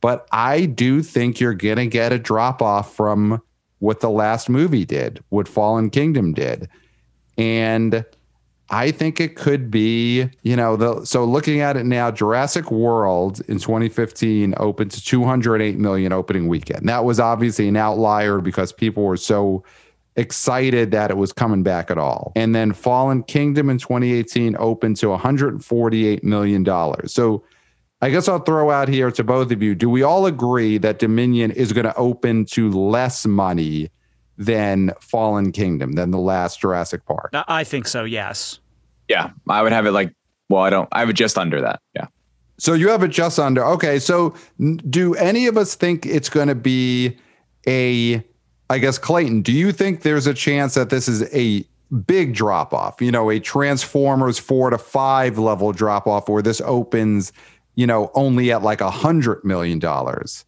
[SPEAKER 2] But I do think you're going to get a drop off from what the last movie did, what Fallen Kingdom did. And I think it could be, you know, the so looking at it now, Jurassic World in 2015 opened to 208 million opening weekend. That was obviously an outlier because people were so excited that it was coming back at all. And then Fallen Kingdom in 2018 opened to 148 million dollars. So I guess I'll throw out here to both of you. Do we all agree that Dominion is going to open to less money than Fallen Kingdom, than the last Jurassic Park?
[SPEAKER 1] Uh, I think so, yes.
[SPEAKER 3] Yeah, I would have it like, well, I don't, I have it just under that. Yeah.
[SPEAKER 2] So you have it just under. Okay. So do any of us think it's going to be a, I guess, Clayton, do you think there's a chance that this is a big drop off, you know, a Transformers four to five level drop off where this opens, you know, only at like a hundred million dollars?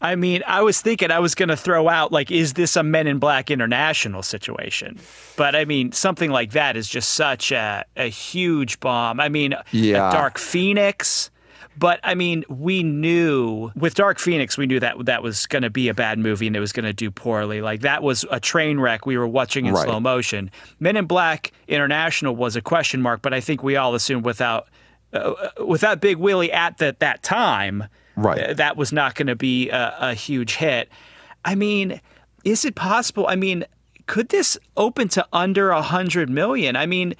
[SPEAKER 1] I mean, I was thinking I was going to throw out like, is this a Men in Black International situation? But I mean, something like that is just such a, a huge bomb. I mean,
[SPEAKER 2] yeah.
[SPEAKER 1] Dark Phoenix. But I mean, we knew with Dark Phoenix, we knew that that was going to be a bad movie and it was going to do poorly. Like that was a train wreck we were watching in right. slow motion. Men in Black International was a question mark, but I think we all assumed without uh, without Big Willie at the, that time
[SPEAKER 2] Right.
[SPEAKER 1] That was not going to be a, a huge hit. I mean, is it possible? I mean, could this open to under a hundred million? I mean,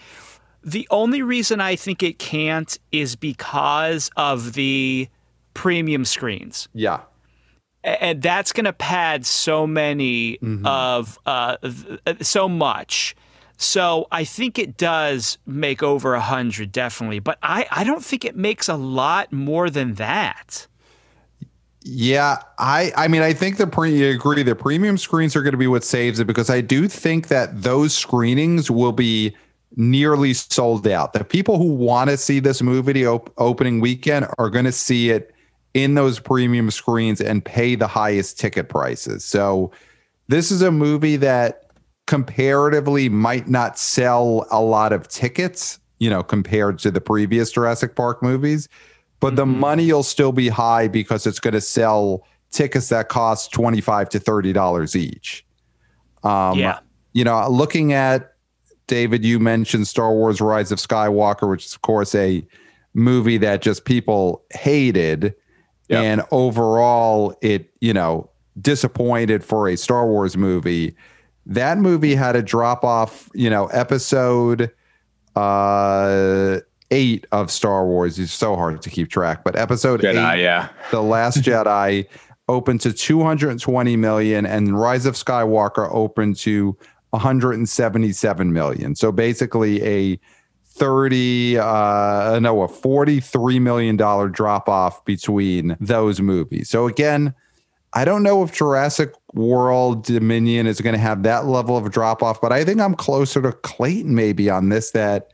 [SPEAKER 1] the only reason I think it can't is because of the premium screens.
[SPEAKER 2] Yeah.
[SPEAKER 1] And that's going to pad so many mm-hmm. of uh, so much. So I think it does make over a hundred, definitely. But I, I don't think it makes a lot more than that.
[SPEAKER 2] Yeah, I I mean I think the pre you agree the premium screens are going to be what saves it because I do think that those screenings will be nearly sold out. The people who want to see this movie op- opening weekend are going to see it in those premium screens and pay the highest ticket prices. So this is a movie that comparatively might not sell a lot of tickets, you know, compared to the previous Jurassic Park movies but mm-hmm. the money will still be high because it's going to sell tickets that cost 25 to 30 dollars each
[SPEAKER 1] um, yeah
[SPEAKER 2] you know looking at david you mentioned star wars rise of skywalker which is of course a movie that just people hated. Yep. and overall it you know disappointed for a star wars movie. That movie had a drop off you know episode uh eight of Star Wars. Is so hard to keep track, but episode
[SPEAKER 3] Jedi,
[SPEAKER 2] eight,
[SPEAKER 3] yeah, [LAUGHS]
[SPEAKER 2] the Last Jedi, opened to 220 million, and Rise of Skywalker opened to 177 million. So basically, a 30 uh no a 43 million dollar drop off between those movies so again i don't know if jurassic world dominion is going to have that level of drop off but i think i'm closer to clayton maybe on this that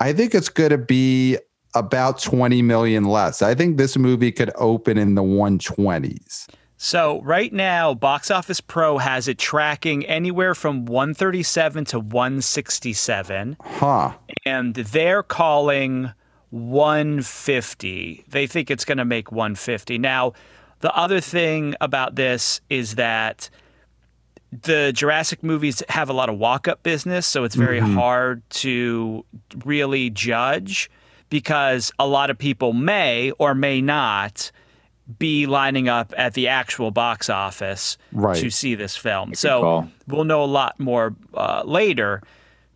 [SPEAKER 2] I think it's going to be about 20 million less. I think this movie could open in the 120s.
[SPEAKER 1] So right now, Box Office Pro has it tracking anywhere from 137 to 167.
[SPEAKER 2] Huh.
[SPEAKER 1] And they're calling 150. They think it's going to make 150. Now, the other thing about this is that the Jurassic movies have a lot of walk up business, so it's very mm-hmm. hard to really judge because a lot of people may or may not be lining up at the actual box office
[SPEAKER 2] right.
[SPEAKER 1] to see this film. So we'll know a lot more uh, later.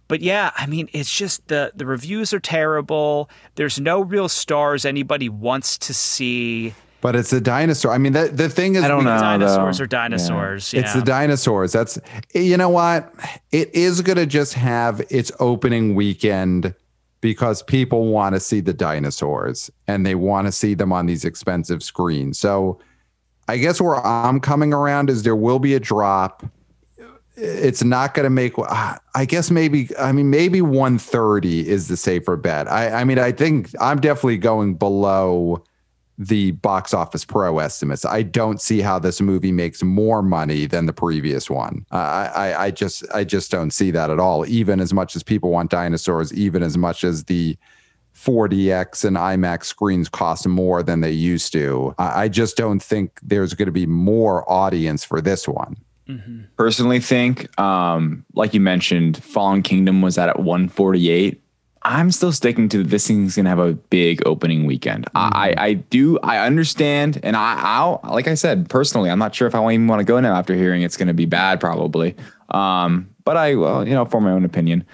[SPEAKER 1] But yeah, I mean, it's just the the reviews are terrible. There's no real stars anybody wants to see.
[SPEAKER 2] But it's the dinosaur. I mean, the, the thing is,
[SPEAKER 3] I don't
[SPEAKER 2] we-
[SPEAKER 3] know.
[SPEAKER 1] dinosaurs
[SPEAKER 3] though.
[SPEAKER 1] are dinosaurs. Yeah.
[SPEAKER 2] It's the dinosaurs. That's you know what? It is going to just have its opening weekend because people want to see the dinosaurs and they want to see them on these expensive screens. So I guess where I'm coming around is there will be a drop. It's not going to make. I guess maybe. I mean, maybe 130 is the safer bet. I. I mean, I think I'm definitely going below the box office pro estimates. I don't see how this movie makes more money than the previous one. I, I, I just, I just don't see that at all. Even as much as people want dinosaurs, even as much as the 4DX and IMAX screens cost more than they used to. I, I just don't think there's going to be more audience for this one.
[SPEAKER 3] personally think, um, like you mentioned, Fallen Kingdom was at at 148. I'm still sticking to this thing's gonna have a big opening weekend. I, I do I understand, and I I'll like I said personally, I'm not sure if I even want to go now after hearing it's gonna be bad probably. Um, but I well you know for my own opinion,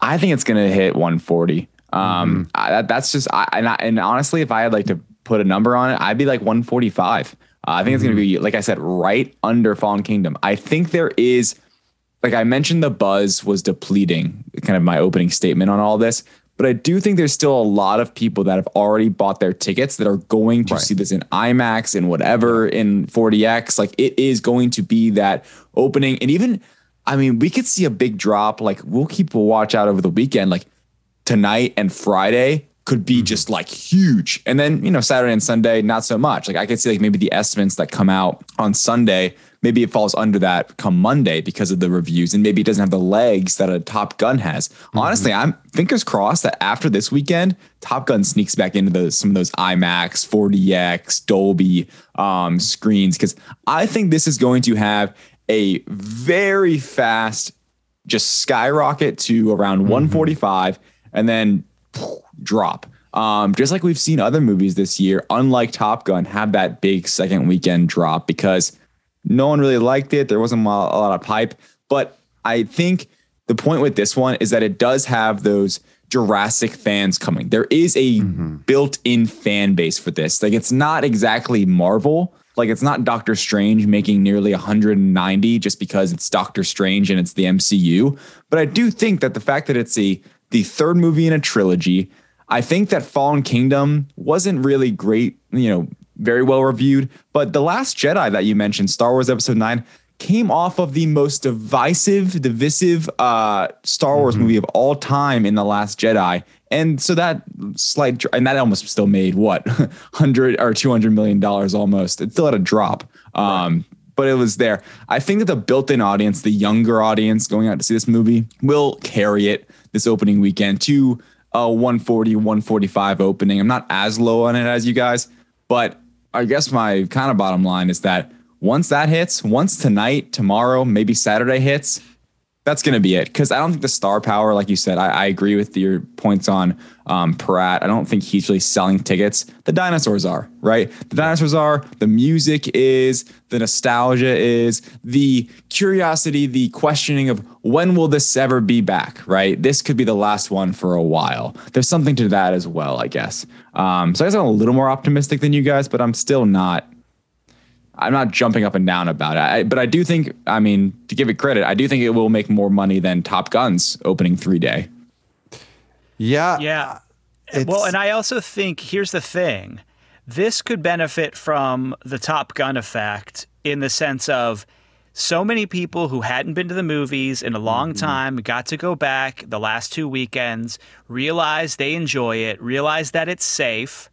[SPEAKER 3] I think it's gonna hit 140. Um, I, that, that's just I and, I and honestly, if I had like to put a number on it, I'd be like 145. Uh, I think it's gonna be like I said, right under Fallen Kingdom. I think there is like I mentioned, the buzz was depleting, kind of my opening statement on all this. But I do think there's still a lot of people that have already bought their tickets that are going to
[SPEAKER 2] Right.
[SPEAKER 3] see this in IMAX and whatever in 4DX. Like it is going to be that opening. And even, I mean, we could see a big drop. Like we'll keep a watch out over the weekend. Like tonight and Friday could be mm-hmm. just like huge. And then, you know, Saturday and Sunday, not so much. Like I could see like maybe the estimates that come out on Sunday, maybe it falls under that come Monday because of the reviews and maybe it doesn't have the legs that a Top Gun has. Honestly, I'm fingers crossed that after this weekend, Top Gun sneaks back into the, some of those IMAX, 4DX, Dolby um, screens because I think this is going to have a very fast just skyrocket to around 145 and then poof, drop. Um, just like we've seen other movies this year, unlike Top Gun, have that big second weekend drop because no one really liked it. There wasn't a lot of hype. But I think the point with this one is that it does have those Jurassic fans coming. There is a mm-hmm. built-in fan base for this. Like it's not exactly Marvel. Like it's not Doctor Strange making nearly 190 just because it's Doctor Strange and it's the MCU. But I do think that the fact that it's a the third movie in a trilogy, I think that Fallen Kingdom wasn't really great, you know, very well reviewed. But The Last Jedi that you mentioned, Star Wars Episode 9, came off of the most divisive, divisive uh, Star Wars movie of all time in The Last Jedi. And so that slight, and that almost still made what, [LAUGHS] 100 or 200 million dollars almost. It still had a drop. Um, but it was there. I think that the built-in audience, the younger audience going out to see this movie, will carry it this opening weekend to a 140, 145 opening. I'm not as low on it as you guys, but I guess my kind of bottom line is that once that hits, once tonight, tomorrow, maybe Saturday hits, that's going to be it. Because I don't think the star power, like you said, I, I agree with your points on um, Pratt. I don't think he's really selling tickets. The dinosaurs are, right? The dinosaurs are, the music is, the nostalgia is, the curiosity, the questioning of when will this ever be back, right? This could be the last one for a while. There's something to that as well, I guess. Um, so I guess I'm a little more optimistic than you guys, but I'm still not I'm not jumping up and down about it, I, but I do think, I mean, to give it credit, I do think it will make more money than Top Gun's opening three day.
[SPEAKER 2] Yeah.
[SPEAKER 1] Yeah. Well, and I also think here's the thing this could benefit from the Top Gun effect in the sense of so many people who hadn't been to the movies in a long mm-hmm. time got to go back the last two weekends, realize they enjoy it, realize that it's safe,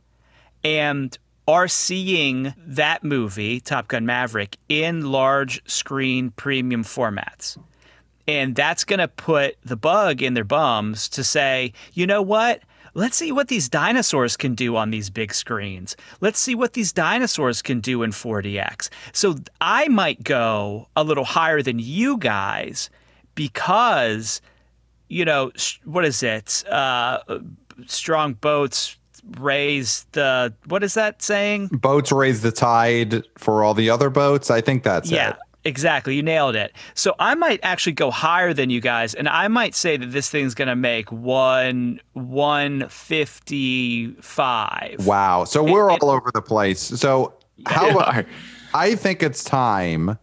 [SPEAKER 1] and are seeing that movie, Top Gun Maverick, in large screen premium formats. And that's going to put the bug in their bums to say, you know what? Let's see what these dinosaurs can do on these big screens. Let's see what these dinosaurs can do in 4DX. So I might go a little higher than you guys because, you know, what is it? Uh, strong boats raise the, what is that saying?
[SPEAKER 2] Boats raise the tide for all the other boats. I think that's
[SPEAKER 1] Yeah,
[SPEAKER 2] it.
[SPEAKER 1] exactly. You nailed it. So I might actually go higher than you guys, and I might say that this thing's gonna make one one fifty five.
[SPEAKER 2] Wow. So we're
[SPEAKER 1] it-
[SPEAKER 2] all over the place. So [LAUGHS] how about, I think it's time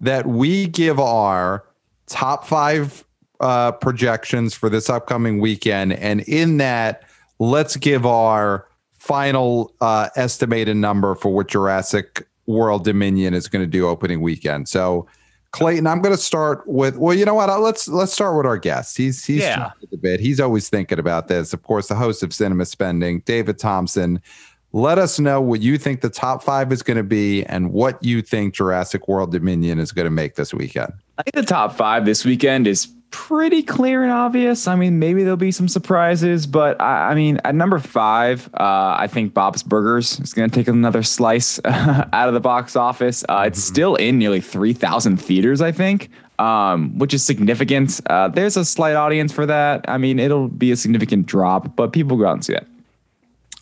[SPEAKER 2] that we give our top five uh, projections for this upcoming weekend, and in that, let's give our final uh, estimated number for what Jurassic World Dominion is going to do opening weekend. So, Clayton, I'm going to start with. Well, you know what? Let's let's start with our guest. He's he's
[SPEAKER 1] Yeah.
[SPEAKER 2] a bit. He's always thinking about this. Of course, the host of Cinema Spending, David Thompson. Let us know what you think the top five is going to be, and what you think Jurassic World Dominion is going to make this weekend.
[SPEAKER 3] I think the top five this weekend is pretty clear and obvious. I mean, maybe there'll be some surprises, but I, I mean, at number five, uh, I think Bob's Burgers is going to take another slice [LAUGHS] out of the box office. Uh, It's still in nearly 3,000 theaters, I think, um, which is significant. Uh, there's a slight audience for that. I mean, it'll be a significant drop, but people go out and see that.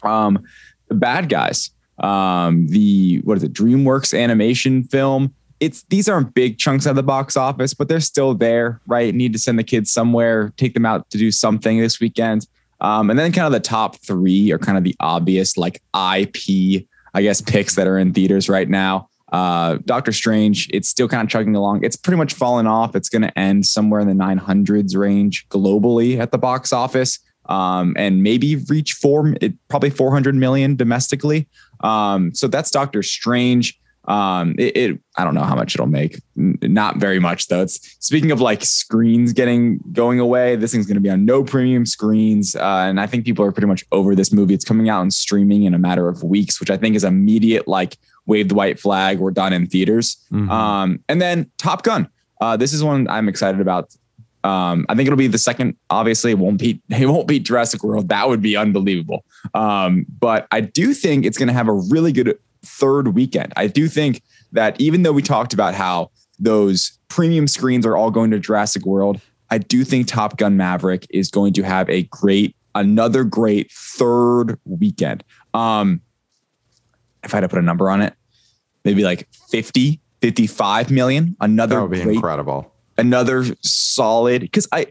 [SPEAKER 3] Um, the bad guys, um, the what is it, DreamWorks animation film. It's these aren't big chunks of the box office, but they're still there, right? Need to send the kids somewhere, take them out to do something this weekend. Um, and then kind of the top three are kind of the obvious like IP, I guess, picks that are in theaters right now. Uh, Doctor Strange, it's still kind of chugging along. It's pretty much fallen off. It's going to end somewhere in the 900s range globally at the box office um, and maybe reach four, it, probably 400 million domestically. Um, so that's Doctor Strange. Um, it, it, I don't know how much it'll make. Not very much though. It's speaking of like screens getting going away. This thing's going to be on no premium screens, uh, and I think people are pretty much over this movie. It's coming out and streaming in a matter of weeks, which I think is immediate. Like wave the white flag. We're done in theaters.
[SPEAKER 2] Mhm.
[SPEAKER 3] Um, and then Top Gun. Uh, this is one I'm excited about. Um, I think it'll be the second. Obviously, it won't beat [LAUGHS] it won't beat Jurassic World. That would be unbelievable. Um, but I do think it's going to have a really good third weekend. I do think that even though we talked about how those premium screens are all going to Jurassic World, I do think Top Gun Maverick is going to have a great, another great third weekend. Um, if I had to put a number on it, maybe like 50, 55 million. Another
[SPEAKER 2] That would be
[SPEAKER 3] great
[SPEAKER 2] incredible.
[SPEAKER 3] another solid because I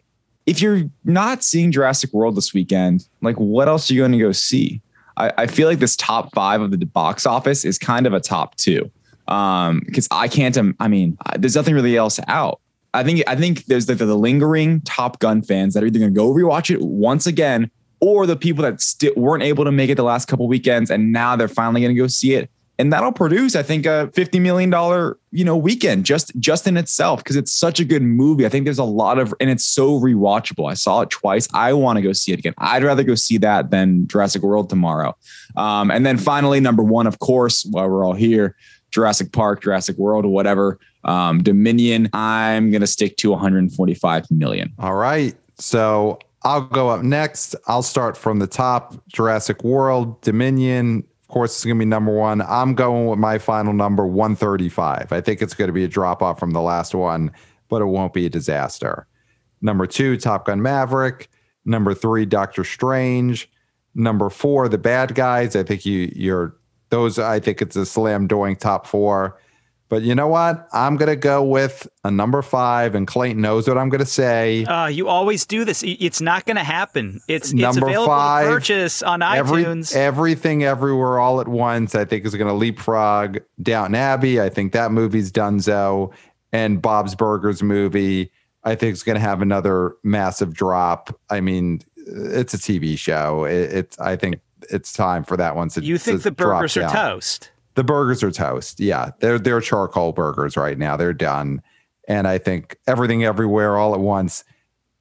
[SPEAKER 3] if you're not seeing Jurassic World this weekend, like what else are you going to go see? I, I feel like this top five of the box office is kind of a top two. Um, because I can't im- I mean, there's nothing really else out. I think I think there's the, the lingering Top Gun fans that are either gonna go rewatch it once again, or the people that weren't able to make it the last couple weekends and now they're finally gonna go see it and that'll produce i think a 50 million dollar you know weekend just just in itself because it's such a good movie. I think there's a lot of and it's so rewatchable. I saw it twice. I want to go see it again. I'd rather go see that than jurassic world tomorrow. Um, and then finally number one of course while we're all here jurassic park jurassic world whatever. Um, dominion i'm gonna stick to 145 million.
[SPEAKER 2] All right. So I'll go up next. I'll start from the top. Jurassic World, Dominion. Course, it's going to be number one. I'm going with my final number 135. I think it's going to be a drop off from the last one, but it won't be a disaster. Number two, Top Gun Maverick. Number three, Doctor Strange. Number four, The Bad Guys. I think you, you're those. I think it's a slam doing top four. But you know what? I'm going to go with a number five, and Clayton knows what I'm going to say.
[SPEAKER 1] Uh, you always do this. It's not going to happen. It's it's
[SPEAKER 2] Number
[SPEAKER 1] available
[SPEAKER 2] five,
[SPEAKER 1] to purchase on
[SPEAKER 2] Every,
[SPEAKER 1] iTunes.
[SPEAKER 2] everything, everywhere, all at once. I think is going to leapfrog Downton Abbey. I think that movie's donezo, and Bob's Burgers movie. I think is going to have another massive drop. I mean, it's a TV show. It, it's. I think it's time for that one to.
[SPEAKER 1] you think
[SPEAKER 2] to
[SPEAKER 1] the burgers are
[SPEAKER 2] down.
[SPEAKER 1] toast?
[SPEAKER 2] The burgers are toast. Yeah, they're they're charcoal burgers right now. They're done, and I think everything, everywhere, all at once.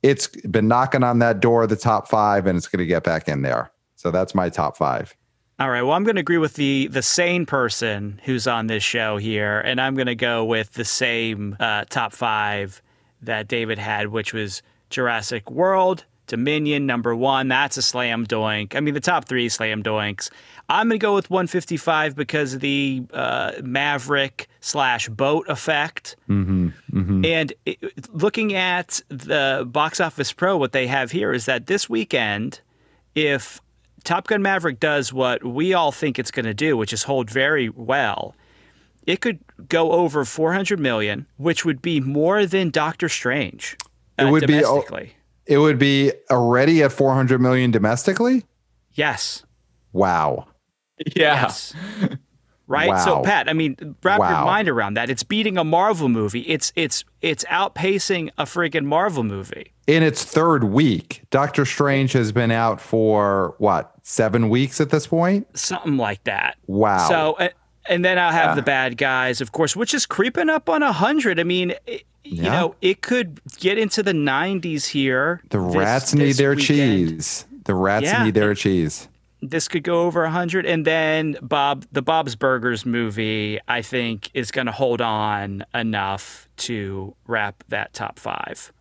[SPEAKER 2] It's been knocking on that door of the top five, and it's going to get back in there. So that's my top five.
[SPEAKER 1] All right. Well, I'm going to agree with the the sane person who's on this show here, and I'm going to go with the same uh, top five that David had, which was Jurassic World, Dominion, number one. That's a slam doink. I mean, the top three slam doinks. I'm going to go with 155 because of the uh, Maverick slash boat effect.
[SPEAKER 2] Mm-hmm. Mm-hmm.
[SPEAKER 1] And it, looking at the Box Office Pro, what they have here is that this weekend, if Top Gun Maverick does what we all think it's going to do, which is hold very well, it could go over 400 million, which would be more than Doctor Strange.
[SPEAKER 2] It
[SPEAKER 1] uh,
[SPEAKER 2] would be-
[SPEAKER 1] domestically.
[SPEAKER 2] It would be already at 400 million domestically.
[SPEAKER 1] yes.
[SPEAKER 2] Wow.
[SPEAKER 3] yeah
[SPEAKER 1] Yes. right? So Pat, I mean, wrap your mind around that. It's beating a Marvel movie. It's it's it's outpacing a freaking Marvel movie.
[SPEAKER 2] In its third week, Doctor Strange has been out for what, seven weeks at this point?
[SPEAKER 1] Something like that.
[SPEAKER 2] Wow.
[SPEAKER 1] So uh, and then I'll have
[SPEAKER 3] Yeah.
[SPEAKER 1] the bad guys, of course, which is creeping up on a hundred. I mean, it, you know, it could get into the nineties here.
[SPEAKER 2] The
[SPEAKER 1] this-
[SPEAKER 2] rats need
[SPEAKER 1] this
[SPEAKER 2] their
[SPEAKER 1] weekend.
[SPEAKER 2] cheese. The rats
[SPEAKER 1] Yeah.
[SPEAKER 2] need their cheese.
[SPEAKER 1] this could go over 100 and then bob the bob's burgers movie i think is going to hold on enough to wrap that top five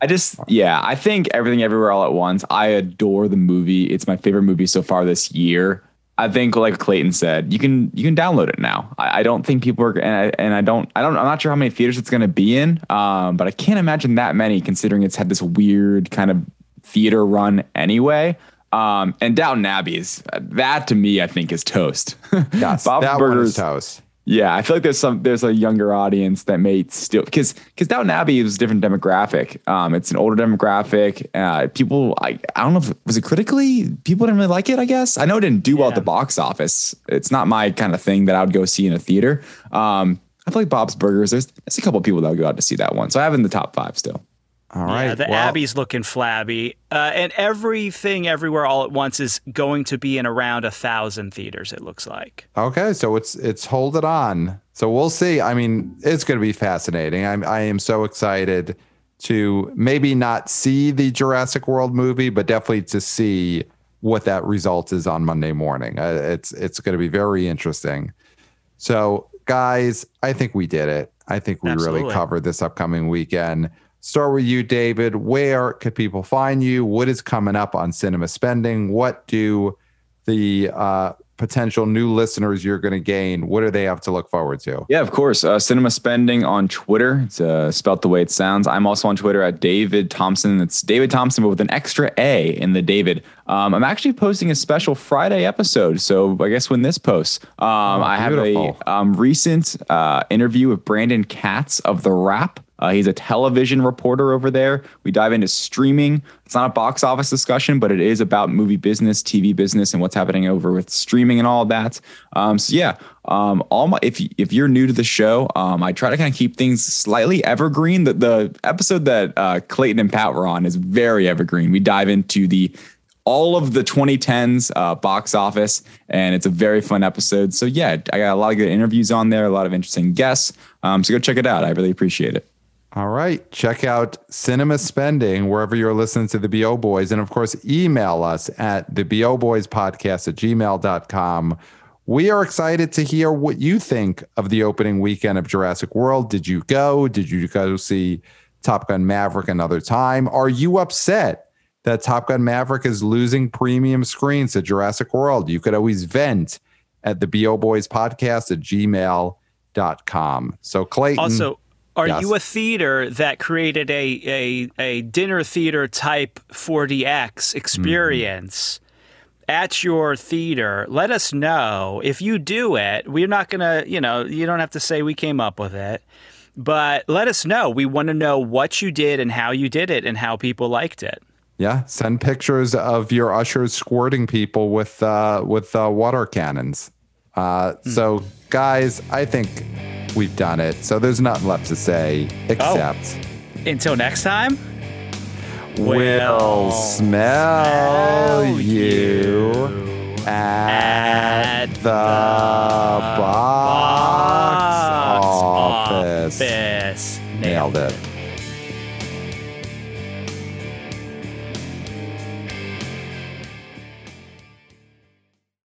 [SPEAKER 3] I just, yeah, I think everything everywhere all at once. I adore the movie. It's my favorite movie so far this year. I think, like Clayton said, you can you can download it now. I, I don't think people are, and I, and I don't, I don't, I'm not sure how many theaters it's going to be in, um, but I can't imagine that many considering it's had this weird kind of theater run anyway. Um, and Downton Abbey is that to me, I think, is toast. [LAUGHS]
[SPEAKER 2] Yes,
[SPEAKER 3] Bob's
[SPEAKER 2] that
[SPEAKER 3] Burgers
[SPEAKER 2] toast.
[SPEAKER 3] Yeah, I feel like there's some there's a younger audience that may still because because Downton Abbey is a different demographic. Um, it's an older demographic. Uh, people, I I don't know if was it critically people didn't really like it. I guess I know it didn't do well at the box office. It's not my kind of thing that I would go see in a theater. Um, I feel like Bob's Burgers. There's there's a couple of people that would go out to see that one. So I have in the top five still.
[SPEAKER 2] All right.
[SPEAKER 1] yeah the
[SPEAKER 2] well,
[SPEAKER 1] abbey's looking flabby uh, and everything everywhere all at once is going to be in around a thousand theaters it looks like
[SPEAKER 2] Okay, so it's it's hold it on. So we'll see. I mean, it's going to be fascinating. I'm I am so excited to maybe not see the Jurassic World movie, but definitely to see what that result is on Monday morning. Uh, it's it's going to be very interesting. So, guys, I think we did it. I think we really covered this upcoming weekend. Start with you, David. Where could people find you? What is coming up on cinema spending? What do the uh, potential new listeners you're going to gain? What do they have to look forward to?
[SPEAKER 3] Yeah, of course. Uh, Cinema Spending on Twitter. It's uh, spelt the way it sounds. I'm also on Twitter at David Thompson. It's David Thompson, but with an extra A in the David. Um, I'm actually posting a special Friday episode. So I guess when this posts, um, I have a um, recent uh, interview with Brandon Katz of The Wrap. Uh, he's a television reporter over there. We dive into streaming. It's not a box office discussion, but it is about movie business, TV business, and what's happening over with streaming and all of that. Um, so yeah, um, all my if if you're new to the show, um, I try to kind of keep things slightly evergreen. The the episode that uh, Clayton and Pat were on is very evergreen. We dive into the all of the 2010s uh, box office, and it's a very fun episode. So yeah, I got a lot of good interviews on there, a lot of interesting guests. Um, so go check it out. I really appreciate it.
[SPEAKER 2] All right. Check out Cinema Spending wherever you're listening to the BO Boys. And of course, email us at the BO Boys podcast at gmail.com. We are excited to hear what you think of the opening weekend of Jurassic World. Did you go? Did you go see Top Gun Maverick another time? Are you upset that Top Gun Maverick is losing premium screens to Jurassic World? You could always vent at the BO Boys podcast at gmail.com. So, Clayton.
[SPEAKER 1] Also, are
[SPEAKER 2] Yes.
[SPEAKER 1] you a theater that created a, a, a dinner theater type 4DX mm-hmm. experience at your theater? Let us know. If you do it, we're not going to, you know, you don't have to say we came up with it, but let us know. We want to know what you did and how you did it and how people liked it.
[SPEAKER 2] Yeah, send pictures of your ushers squirting people with uh, with uh, water cannons. Uh, So, guys, I think we've done it. So there's nothing left to say except
[SPEAKER 1] Until next time.
[SPEAKER 2] we'll
[SPEAKER 1] We'll
[SPEAKER 2] smell
[SPEAKER 1] smell
[SPEAKER 2] you
[SPEAKER 1] you
[SPEAKER 2] at the box office.
[SPEAKER 1] office.
[SPEAKER 2] Nailed it.